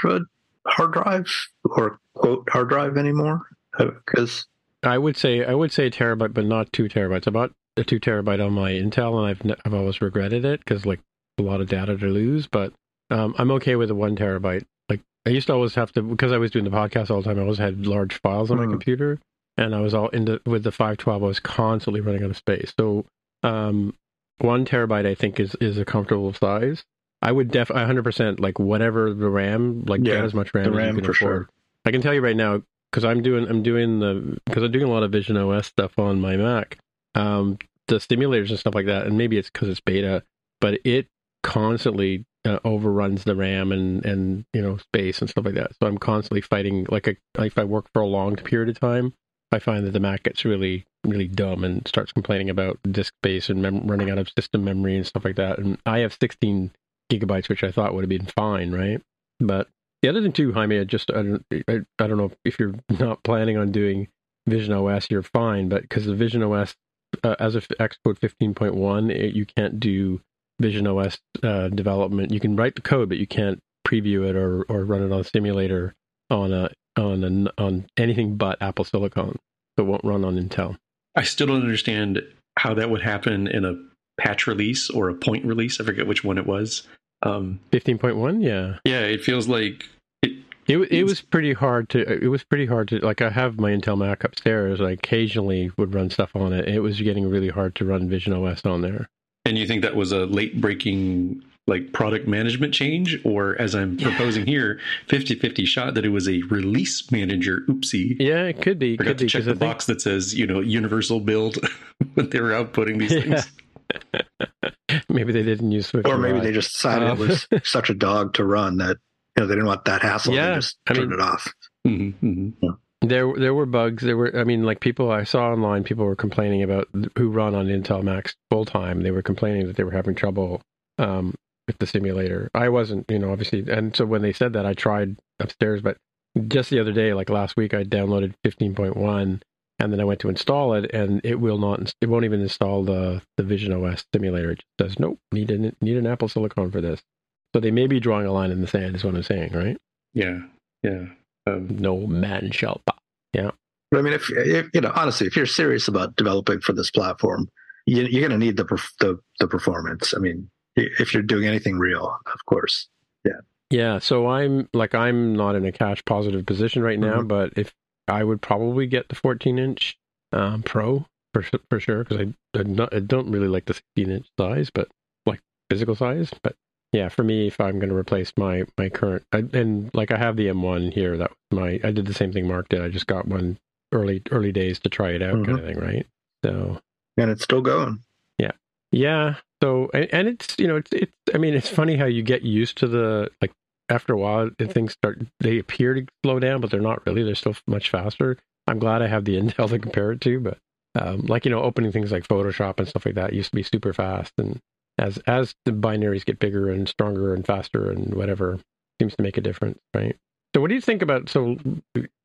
hard drive or quote hard drive anymore? Because I would say I would say a terabyte, but not two terabytes. About a two terabyte on my Intel, and I've I've always regretted it because like a lot of data to lose. But um, I'm okay with a one terabyte. Like I used to always have to because I was doing the podcast all the time. I always had large files on my Mhm. computer, and I was all into with the 512. I was constantly running out of space. So um, one terabyte I think is is a comfortable size. I would def 100 percent like whatever the RAM like get as much RAM the as RAM you can for afford. sure. I can tell you right now because I'm doing I'm doing the because I'm doing a lot of Vision OS stuff on my Mac. Um, the simulators and stuff like that, and maybe it's because it's beta, but it constantly uh, overruns the RAM and and you know space and stuff like that. So I'm constantly fighting. Like a, if I work for a long period of time, I find that the Mac gets really really dumb and starts complaining about disk space and mem- running out of system memory and stuff like that. And I have 16 gigabytes, which I thought would have been fine, right? But the other thing too, Jaime, I just I don't I, I don't know if you're not planning on doing Vision OS, you're fine, but because the Vision OS uh, as of Xcode 15.1, it, you can't do Vision OS uh, development. You can write the code, but you can't preview it or, or run it on a simulator on a on a, on anything but Apple Silicon. So it won't run on Intel. I still don't understand how that would happen in a patch release or a point release. I forget which one it was. Um, 15.1, yeah. yeah, it feels like it. It it was pretty hard to it was pretty hard to like I have my Intel Mac upstairs. I occasionally would run stuff on it. It was getting really hard to run Vision OS on there. And you think that was a late breaking like product management change, or as I'm proposing here, 50-50 shot that it was a release manager oopsie. Yeah, it could be. It Forgot could to be check 'cause the I think- box that says, you know, universal build *laughs* when they were outputting these *laughs* Yeah. things. *laughs* maybe they didn't use Swift or maybe they just decided Um, it was *laughs* such a dog to run that you know they didn't want that hassle. Yeah, they just I turned mean- it off. hmm hmm There, there were bugs. There were, I mean, like people I saw online, people were complaining about who run on Intel Macs full time. They were complaining that they were having trouble um, with the simulator. I wasn't, you know, obviously, and so when they said that, I tried upstairs, but just the other day, like last week, I downloaded 15.1 and then I went to install it, and it will not. It won't even install the the Vision OS simulator. It just says nope, need an need an Apple Silicon for this. So they may be drawing a line in the sand, is what I'm saying, right? Yeah, yeah. Um, no man shall buy. Yeah. But I mean, if, if, you know, honestly, if you're serious about developing for this platform, you, are going to need the, the the performance. I mean, if you're doing anything real, of course. Yeah. Yeah. So I'm like I'm not in a cash positive position right now, mm-hmm. but if I would probably get the 14 inch um, Pro for for sure because I I, not, I don't really like the 16 inch size, but like physical size. But yeah, for me, if I'm going to replace my my current I, and like I have the M1 here, that was my I did the same thing Mark did. I just got one early early days to try it out, mm-hmm. kind of thing, right? So and it's still going. Yeah, yeah. So and, and it's you know it's it's I mean it's funny how you get used to the like after a while things start they appear to slow down but they're not really they're still much faster. I'm glad i have the *laughs* intel to compare it to but um, like you know opening things like photoshop and stuff like that used to be super fast and as as the binaries get bigger and stronger and faster and whatever seems to make a difference right? So what do you think about so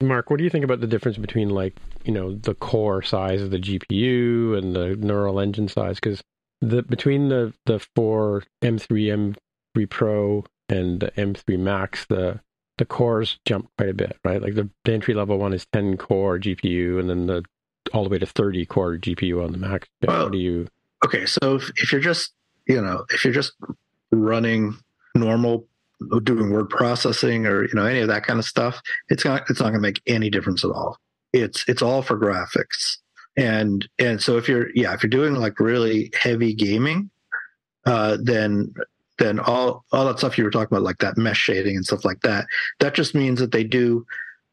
mark what do you think about the difference between like you know the core size of the gpu and the neural engine size? Because the between the the four m3 m3 pro and the M3 Max, the the cores jump quite a bit, right? Like the, the entry level one is 10 core GPU, and then the all the way to 30 core GPU on the Mac. Well, do you? Okay, so if, if you're just you know if you're just running normal doing word processing or you know any of that kind of stuff it's not it's not going to make any difference at all it's it's all for graphics and and so if you're yeah if you're doing like really heavy gaming uh, then then all all that stuff you were talking about, like that mesh shading and stuff like that, that just means that they do,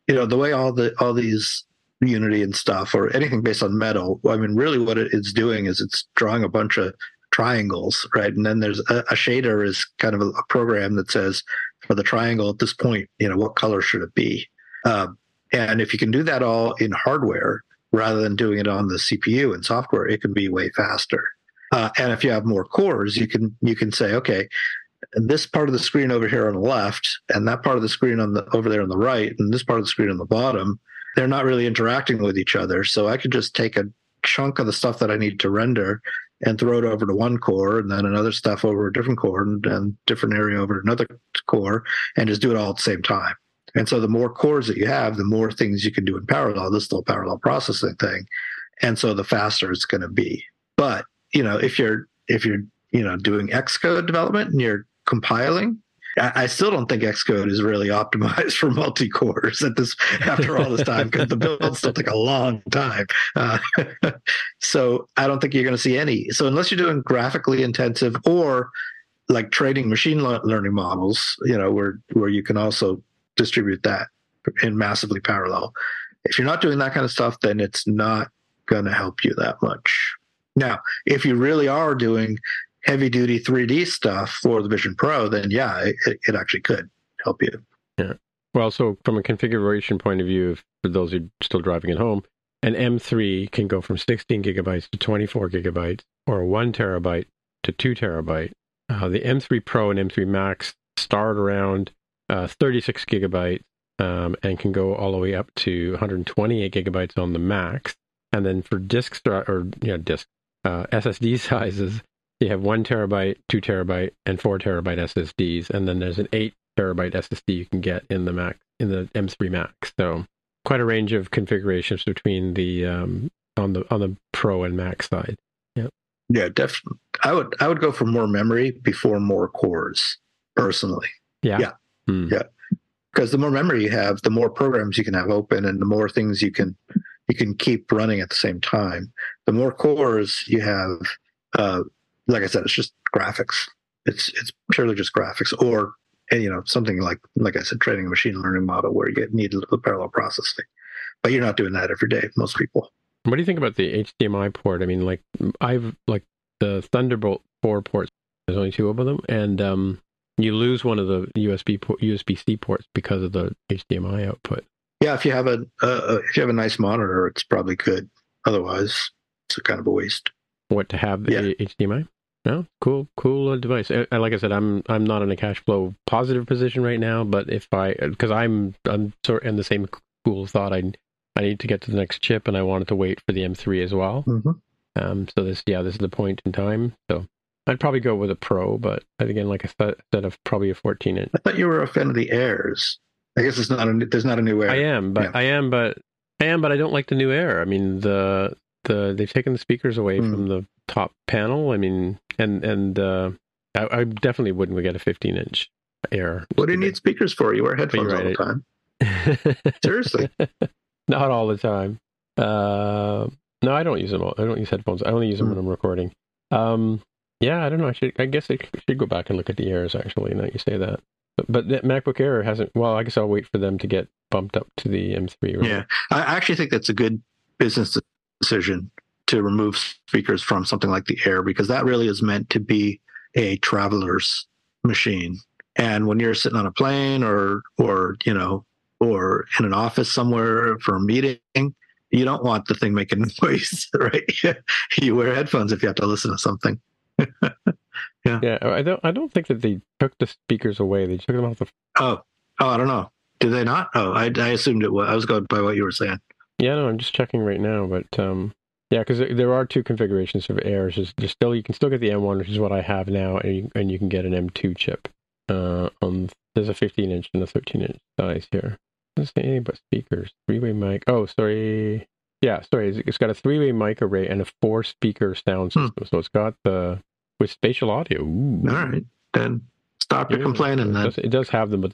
you know, the way all the all these Unity and stuff or anything based on metal. I mean, really, what it's doing is it's drawing a bunch of triangles, right? And then there's a, a shader is kind of a, a, program that says for the triangle at this point, you know, what color should it be? Um, and if you can do that all in hardware rather than doing it on the CPU and software, it can be way faster. Uh, and if you have more cores, you can you can say, okay, this part of the screen over here on the left, and that part of the screen on the over there on the right, and this part of the screen on the bottom, they're not really interacting with each other. So I could just take a chunk of the stuff that I need to render and throw it over to one core, and then another stuff over a different core, and, and different area over another core, and just do it all at the same time. And so the more cores that you have, the more things you can do in parallel. This little parallel processing thing, and so the faster it's going to be. But you know, if you're if you're you know doing Xcode development and you're compiling, I, still don't think Xcode is really *laughs* optimized for multi cores at this after all this time because the builds still take a long time. Uh, *laughs* so I don't think you're going to see any. So unless you're doing graphically intensive or like training machine learning models, you know, where where you can also distribute that in massively parallel. If you're not doing that kind of stuff, then it's not going to help you that much. Now, if you really are doing heavy duty 3D stuff for the Vision Pro, then yeah, it, it actually could help you. Yeah. Well, so from a configuration point of view, for those who are still driving at home, an M3 can go from 16 gigabytes to 24 gigabytes, or one terabyte to two terabyte. Uh, the M3 Pro and M3 Max start around uh, 36 gigabytes um, and can go all the way up to 128 gigabytes on the Max. And then for disk or yeah, disk uh, SSD *laughs* sizes. You have one terabyte, two terabyte, and four terabyte SSDs, and then there's an eight terabyte SSD you can get in the Mac in the M3 Max. So quite a range of configurations between the um, on the on the Pro and Max side. Yeah, yeah, definitely. I would I would go for more memory before more cores personally. Yeah, yeah, hmm. yeah. Because the more memory you have, the more programs you can have open, and the more things you can you can keep running at the same time. The more cores you have, uh, like I said, it's just graphics. It's it's purely just graphics, or you know something like like I said, training a machine learning model where you need a parallel processing. But you're not doing that every day. Most people. What do you think about the HDMI port? I mean, like I've like the Thunderbolt four ports. There's only two of them, and um, you lose one of the USB USB C ports because of the HDMI output. Yeah, if you have a uh, if you have a nice monitor, it's probably good. Otherwise, it's kind of a waste. What to have the yeah. HDMI? No, cool, cool device. Uh, like I said, I'm I'm not in a cash flow positive position right now, but if I because I'm I'm sort of in the same cool thought, I I need to get to the next chip, and I wanted to wait for the M3 as well. Mm-hmm. Um, so this yeah, this is the point in time. So I'd probably go with a Pro, but again, like I said, of probably a 14 inch. I thought you were a fan of the Airs. I guess it's not a there's not a new Air. I am, but Yeah. I am, but I am, but I don't like the new Air. I mean the the they've taken the speakers away Hmm. from the top panel. I mean, and and uh, I, I definitely wouldn't get a 15 inch Air. What do you need speakers for? You wear headphones you're all the time. *laughs* Seriously. Not all the time. Uh, no, I don't use them. All. I don't use headphones. I only use them when I'm recording. Um, yeah, I don't know. I should. I guess I should go back and look at the Airs actually. Now you say that, but, but that MacBook Air hasn't. Well, I guess I'll wait for them to get bumped up to the M3. Right? Yeah, I actually think that's a good business decision to remove speakers from something like the Air because that really is meant to be a traveler's machine. And when you're sitting on a plane or or you know or in an office somewhere for a meeting, you don't want the thing making *laughs* noise, right? *laughs* you wear headphones if you have to listen to something. *laughs* Yeah, Yeah. I don't. I don't think that they took the speakers away. They took them off the. Oh, oh, I don't know. Did they not? Oh, I, I assumed it was. I was going by what you were saying. Yeah, no, I'm just checking right now, but um, yeah, because there are two configurations of Airs. There's, there's still you can still get the M1, which is what I have now, and you, and you can get an M2 chip. Uh, on there's a 15 inch and a 13 inch size here. Doesn't say anything but speakers. Three way mic. Oh, sorry. Yeah, sorry. It's- got a three way mic array and a four speaker sound Hmm. system. So it's got the with spatial audio. Ooh. All right, then stop your complaining. It Then does, it does have them, but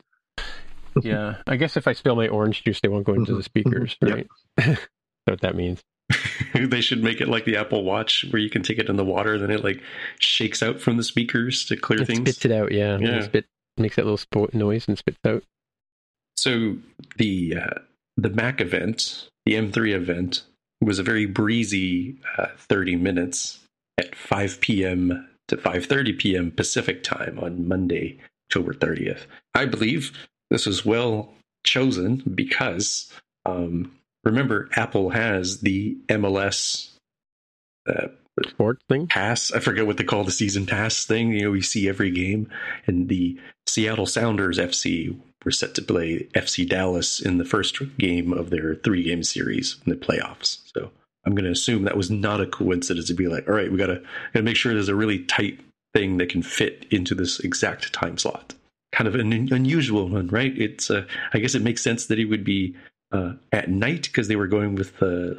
yeah, I guess if I spill my orange juice, they won't go into the Mhm, speakers, right? That's *laughs* what that means. *laughs* they should make it like the Apple Watch, where you can take it in the water, then it like shakes out from the speakers to clear It things. spits it out, yeah. Yeah. It spit makes that little spo- noise and spits out. So the uh, the Mac event, the M3 event, was a very breezy uh, 30 minutes at 5 p.m. to 5:30 p.m. Pacific time on Monday, October 30th. I believe this was well chosen because um, remember Apple has the MLS uh, Sports thing. pass. I forget what they call the season pass thing. You know, we see every game, and the Seattle Sounders FC were set to play FC Dallas in the first game of their three game series in the playoffs. So I'm going to assume that was not a coincidence to be like, all right, we got to got to make sure there's a really tight thing that can fit into this exact time slot. Kind of an unusual one, right? It's uh, I guess it makes sense that it would be uh, at night because they were going with uh,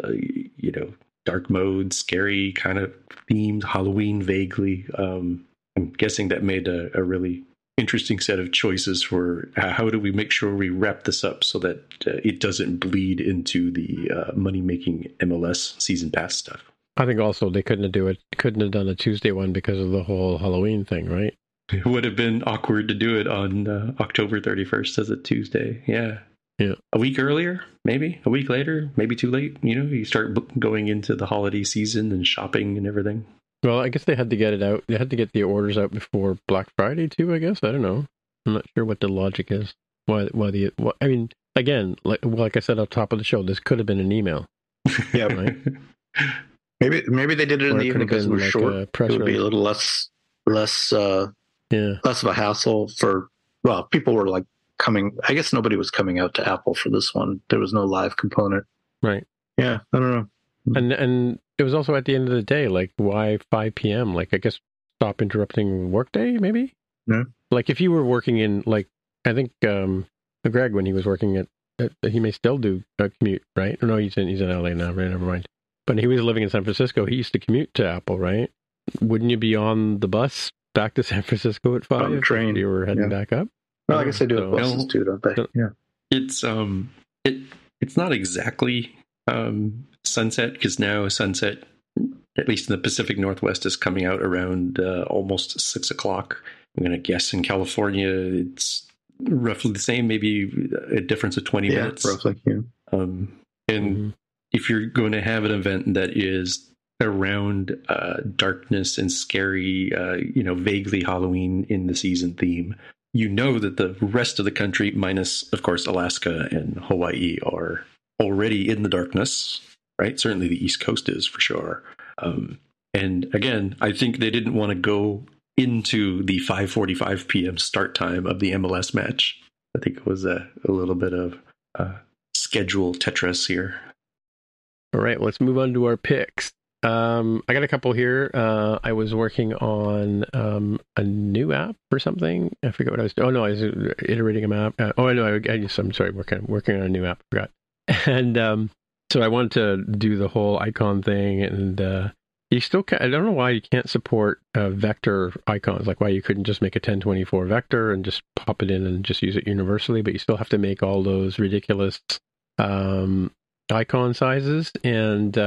you know dark mode, scary kind of themed Halloween vaguely. Um, I'm guessing that made a, a really interesting set of choices for how do we make sure we wrap this up so that uh, it doesn't bleed into the uh, money making MLS season pass stuff. I think also they couldn't have do it. Couldn't have done a Tuesday one because of the whole Halloween thing, right? It would have been awkward to do it on uh, October 31st as a Tuesday. Yeah. Yeah. A week earlier, maybe a week later, maybe too late. You know, you start b- going into the holiday season and shopping and everything. Well, I guess they had to get it out. They had to get the orders out before Black Friday too. I guess I don't know. I'm not sure what the logic is. Why? Why the? Why, I mean, again, like like I said up top of the show, this could have been an email. *laughs* Yeah, Right. maybe maybe they did it in the it evening because it been was like short. a press it would be a little less less uh, Yeah. less of a hassle for. Well, people were like coming. I guess nobody was coming out to Apple for this one. There was no live component. Right. Yeah, I don't know. And and it was also at the end of the day, like why 5 p.m. Like I guess stop interrupting workday, maybe. Yeah. Like if you were working in like I think um Greg when he was working at, at he may still do a commute, right? No, he's in he's in LA now, right? Never mind. But he was living in San Francisco. He used to commute to Apple, right? Wouldn't you be on the bus back to San Francisco at five? On train, You were heading yeah. back up. Well, I guess they do So- buses too, don't they? So- Yeah. it's um it it's not exactly um sunset because now sunset at least in the pacific northwest is coming out around uh, almost six o'clock i'm gonna guess in california it's roughly the same maybe a difference of 20 Yeah, minutes roughly. Yeah. um and Mhm. if you're going to have an event that is around uh, darkness and scary, uh, you know, vaguely Halloween in the season theme, you know that the rest of the country, minus, of course, Alaska and Hawaii, are already in the darkness, right? Certainly the East Coast is for sure. Um, And again, I think they didn't want to go into the 5:45 p.m. start time of the MLS match. I think it was a, a little bit of uh, schedule Tetris here. All right, let's move on to our picks. Um, I got a couple here. Uh, I was working on um, a new app or something. I forget what I was. doing. Oh no, I was iterating a map. Uh, oh no, I, I just, I'm sorry, working working on a new app. I forgot. *laughs* And um, so I wanted to do the whole icon thing, and uh, you still. Can, I don't know why you can't support uh, vector icons. Like why you couldn't just make a 1024 vector and just pop it in and just use it universally, but you still have to make all those ridiculous um, icon sizes and.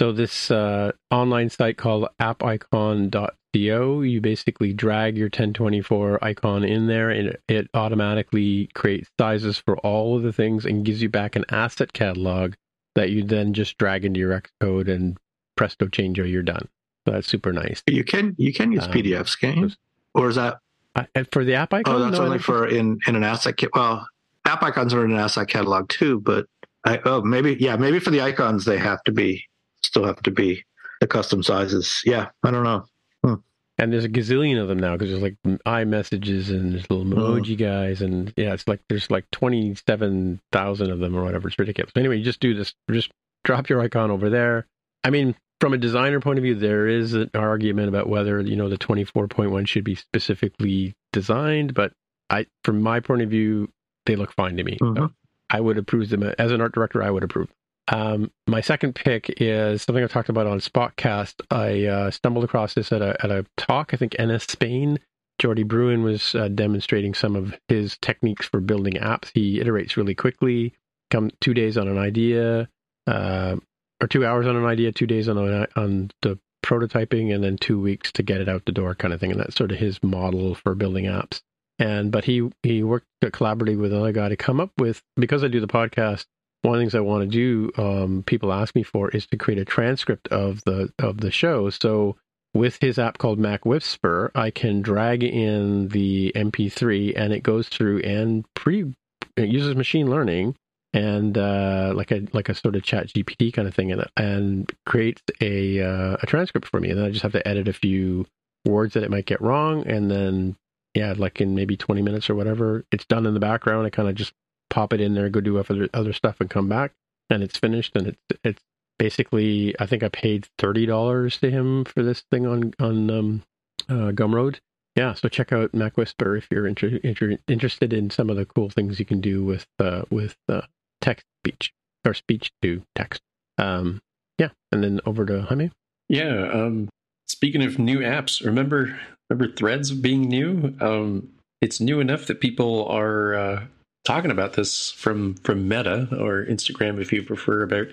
So this uh, online site called appicon.co, you basically drag your 1024 icon in there and it, automatically creates sizes for all of the things and gives you back an asset catalog that you then just drag into your Xcode and presto changeo, you're done. So that's super nice. You can you can use um, PDFs, can you? Or is that uh, for the app icon? Oh, that's no, only for in in an asset. Well, app icons are in an asset catalog too, but I, oh maybe yeah maybe for the icons they have to be still have to be the custom sizes. Yeah, I don't know. Hmm. And there's a gazillion of them now because there's like iMessages and there's little emoji guys and yeah, it's like there's like twenty seven thousand of them or whatever. It's ridiculous. But anyway, you just do this. Just drop your icon over there. I mean, from a designer point of view, there is an argument about whether you know the twenty four point one should be specifically designed, but I, from my point of view, they look fine to me. Mm-hmm. So I would approve them as an art director. I would approve. Um, my second pick is something I've talked about on Spotcast. I uh, stumbled across this at a at a talk. I think NS Spain. Jordi Bruin was uh, demonstrating some of his techniques for building apps. He iterates really quickly. Come two days on an idea, uh, or two hours on an idea, two days on on the prototyping, and then two weeks to get it out the door, kind of thing. And that's sort of his model for building apps. And but he he worked collaboratively with another guy to come up with because I do the podcast one of the things I want to do, um, people ask me for, is to create a transcript of the of the show. So with his app called MacWhisper, I can drag in the MP3 and it goes through and pre it uses machine learning and uh, like a like a sort of chat GPT kind of thing and and creates a uh, a transcript for me. And then I just have to edit a few words that it might get wrong and then yeah, like in maybe 20 minutes or whatever, it's done in the background. I kind of just pop it in there, go do other other stuff, and come back, and it's finished. And it's it's basically I think I paid thirty dollars to him for this thing on on um, uh, Gumroad. Yeah, so check out MacWhisper if you're inter- inter- interested in some of the cool things you can do with uh, with uh, text speech or speech to text. Um, yeah, and then over to Jaime. Yeah. Um, speaking of new apps, remember remember Threads being new? Um, it's new enough that people are uh, talking about this from from Meta or Instagram, if you prefer, about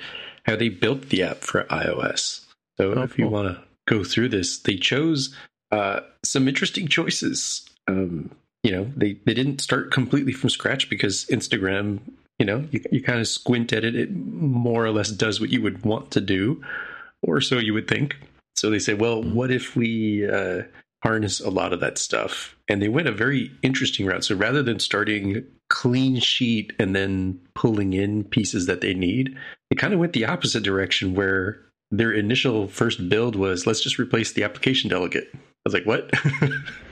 how they built the app for iOS. So oh, if cool. you want to go through this, they chose uh, some interesting choices. Um, you know, they they didn't start completely from scratch because Instagram, you know, you, you kind of squint at it, it more or less does what you would want to do, or so you would think. So they say, well, what if we uh, harness a lot of that stuff. And they went a very interesting route. So rather than starting clean sheet and then pulling in pieces that they need, they kind of went the opposite direction where their initial first build was let's just replace the application delegate. I was like, what?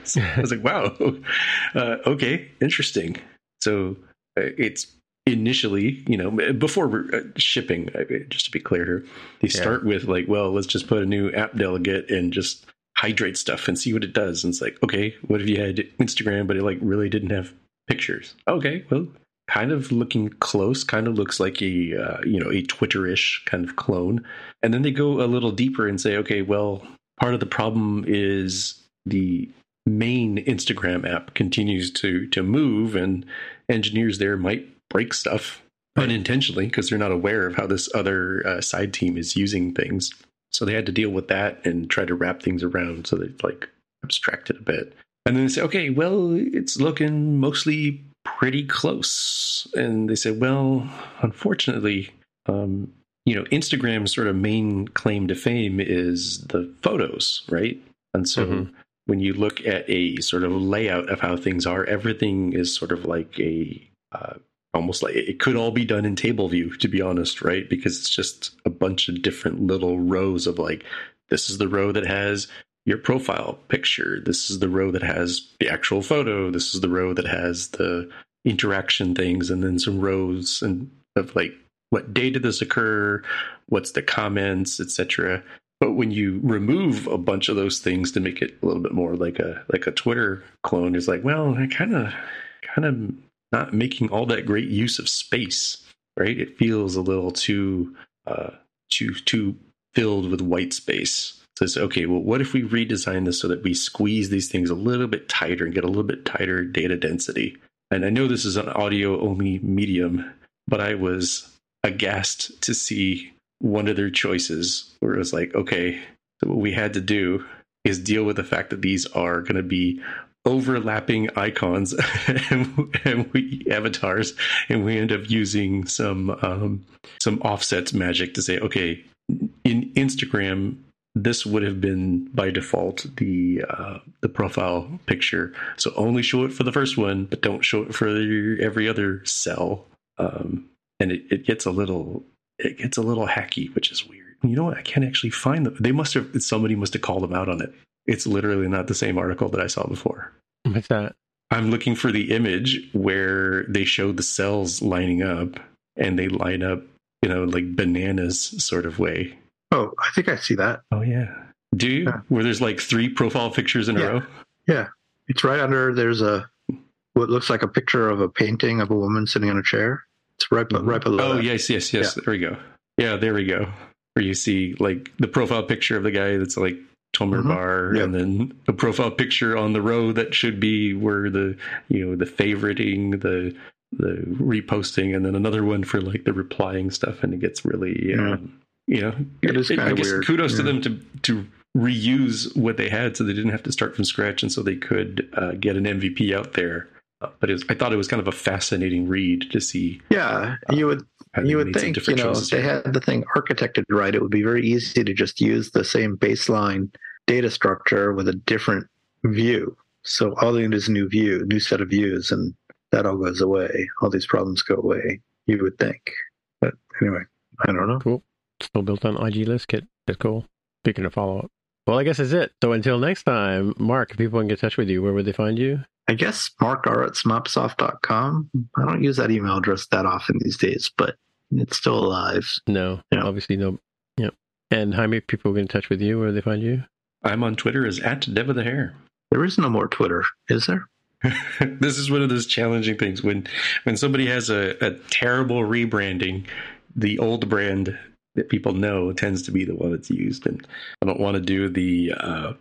so *laughs* I was like, wow, *laughs* uh, okay, interesting. So uh, it's initially, you know, before uh, shipping, uh, just to be clear here, they start yeah. with like, well, let's just put a new app delegate and just hydrate stuff and see what it does. And it's like, okay, what if you had Instagram, but it like really didn't have pictures? Okay, well, kind of looking close, kind of looks like a uh, you know a Twitter-ish kind of clone. And then they go a little deeper and say, okay, well, part of the problem is the main Instagram app continues to to move, and engineers there might break stuff unintentionally because they're not aware of how this other uh, side team is using things. So they had to deal with that and try to wrap things around so they like abstract it a bit. And then they say, okay, well, it's looking mostly pretty close. And they said, well, unfortunately, um, you know, Instagram's sort of main claim to fame is the photos, right? And so mm-hmm. when you look at a sort of layout of how things are, everything is sort of like a uh, almost like it could all be done in table view to be honest right because it's just a bunch of different little rows of like this is the row that has your profile picture. This is the row that has the actual photo. This is the row that has the interaction things, and then some rows and of like what day did this occur, what's the comments, etc. But when you remove a bunch of those things to make it a little bit more like a like a Twitter clone, it's like, well, I kind of kind of not making all that great use of space, right? It feels a little too uh, too too filled with white space says, okay, well, what if we redesign this so that we squeeze these things a little bit tighter and get a little bit tighter data density? And I know this is an audio only medium, but I was aghast to see one of their choices where it was like, okay, so what we had to do is deal with the fact that these are going to be overlapping icons *laughs* and, and, we avatars and we end up using some um, some offsets magic to say okay in instagram this would have been by default the uh, the profile picture. So only show it for the first one, but don't show it for every other cell. Um, and it, it gets a little it gets a little hacky, which is weird. You know what? I can't actually find them. They must have somebody must have called them out on it. It's literally not the same article that I saw before. What's that? I'm looking for the image where they show the cells lining up and they line up, you know, like bananas sort of way Oh, I think I see that. Oh yeah. Do you? Yeah. Where there's like three profile pictures in yeah. a row? Yeah. It's right under there's a what looks like a picture of a painting of a woman sitting on a chair. It's right mm-hmm. right below. Oh that. yes, yes, yes. Yeah. There we go. Yeah, there we go. Where you see like the profile picture of the guy that's like Tomer mm-hmm. Bar, yep. and then a profile picture on the row that should be where the you know the favoriting, the the reposting, and then another one for like the replying stuff, and it gets really um, you know, it is kind of weird. Kudos yeah. to them to to reuse what they had, so they didn't have to start from scratch, and so they could uh, get an MVP out there. Uh, but was, I thought it was kind of a fascinating read to see. Yeah, uh, you would you would think you know if they had the thing architected right, it would be very easy to just use the same baseline data structure with a different view. So all they need is a new view, new set of views, and that all goes away. All these problems go away. You would think, but anyway, I don't know. Cool. Still built on IGListKit. That's cool. Speaking of follow up. Well, I guess that's it. So until next time, Mark, if people want to get in touch with you, where would they find you? I guess mark r at smopsoft.com. I don't use that email address that often these days, but it's still alive. No, yeah. obviously no. Yep. And how many people get in touch with you? Where do they find you? I'm on Twitter as at Dev of the Hair. There is no more Twitter, is there? *laughs* this is one of those challenging things when when somebody has a, a terrible rebranding, the old brand that people know tends to be the one that's used. And I don't want to do the uh,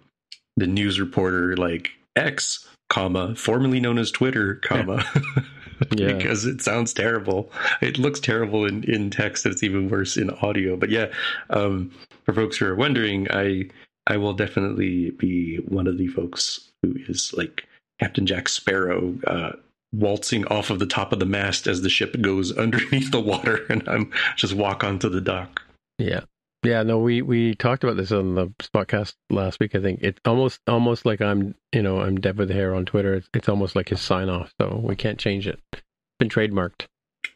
the news reporter like X, comma formerly known as Twitter, comma. *laughs* *laughs* Yeah. because it sounds terrible. It looks terrible in, in text. It's even worse in audio. But yeah, um, for folks who are wondering, I I will definitely be one of the folks who is like Captain Jack Sparrow, uh, waltzing off of the top of the mast as the ship goes *laughs* underneath the water and I'm just walk onto the dock. Yeah. Yeah, no, we we talked about this on the podcast last week. I think it's almost almost like I'm, you know, I'm dead with the hair on Twitter. It's, it's almost like his sign off, so we can't change it. It's been trademarked.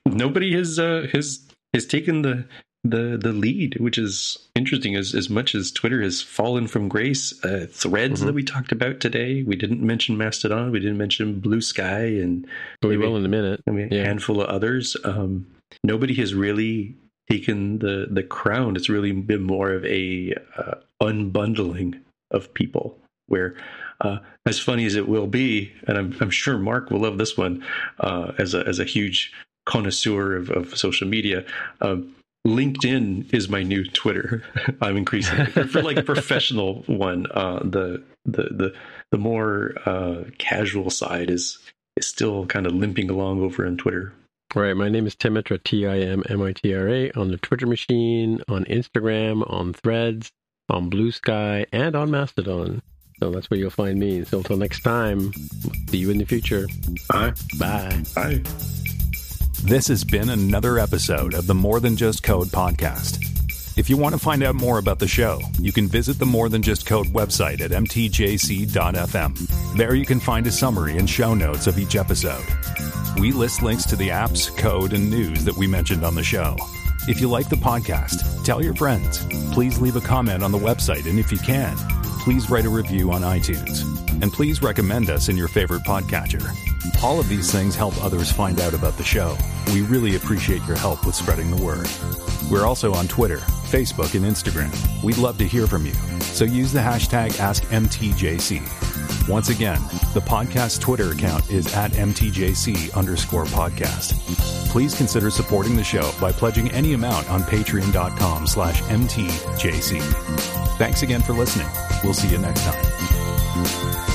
Nobody has uh, has has taken the the the lead, which is interesting. As as much as Twitter has fallen from grace, uh, threads mm-hmm. that we talked about today, we didn't mention Mastodon, we didn't mention Blue Sky, and we will in a minute. I mean, yeah. a handful of others. Um, nobody has really taken the the crown. It's really been more of a uh, unbundling of people, where uh, as funny as it will be, and I'm, I'm sure Mark will love this one uh, as a as a huge connoisseur of, of social media. Um, LinkedIn is my new Twitter. *laughs* I'm increasing for like a professional one. Uh, the the the the more uh, casual side is is still kind of limping along over on Twitter. Right. My name is Timmitra, T I M M I T R A, on the Twitter machine, on Instagram, on Threads, on Blue Sky, and on Mastodon. So that's where you'll find me. So until next time, see you in the future. Bye. Bye. Bye. This has been another episode of the More Than Just Code podcast. If you want to find out more about the show, you can visit the More Than Just Code website at mtjc.fm. There you can find a summary and show notes of each episode. We list links to the apps, code, and news that we mentioned on the show. If you like the podcast, tell your friends. Please leave a comment on the website, and if you can, please write a review on iTunes. And please recommend us in your favorite podcatcher. All of these things help others find out about the show. We really appreciate your help with spreading the word. We're also on Twitter, Facebook, and Instagram. We'd love to hear from you, so use the hashtag AskMTJC. Once again, the podcast Twitter account is at MTJC underscore podcast. Please consider supporting the show by pledging any amount on patreon.com slash MTJC. Thanks again for listening. We'll see you next time.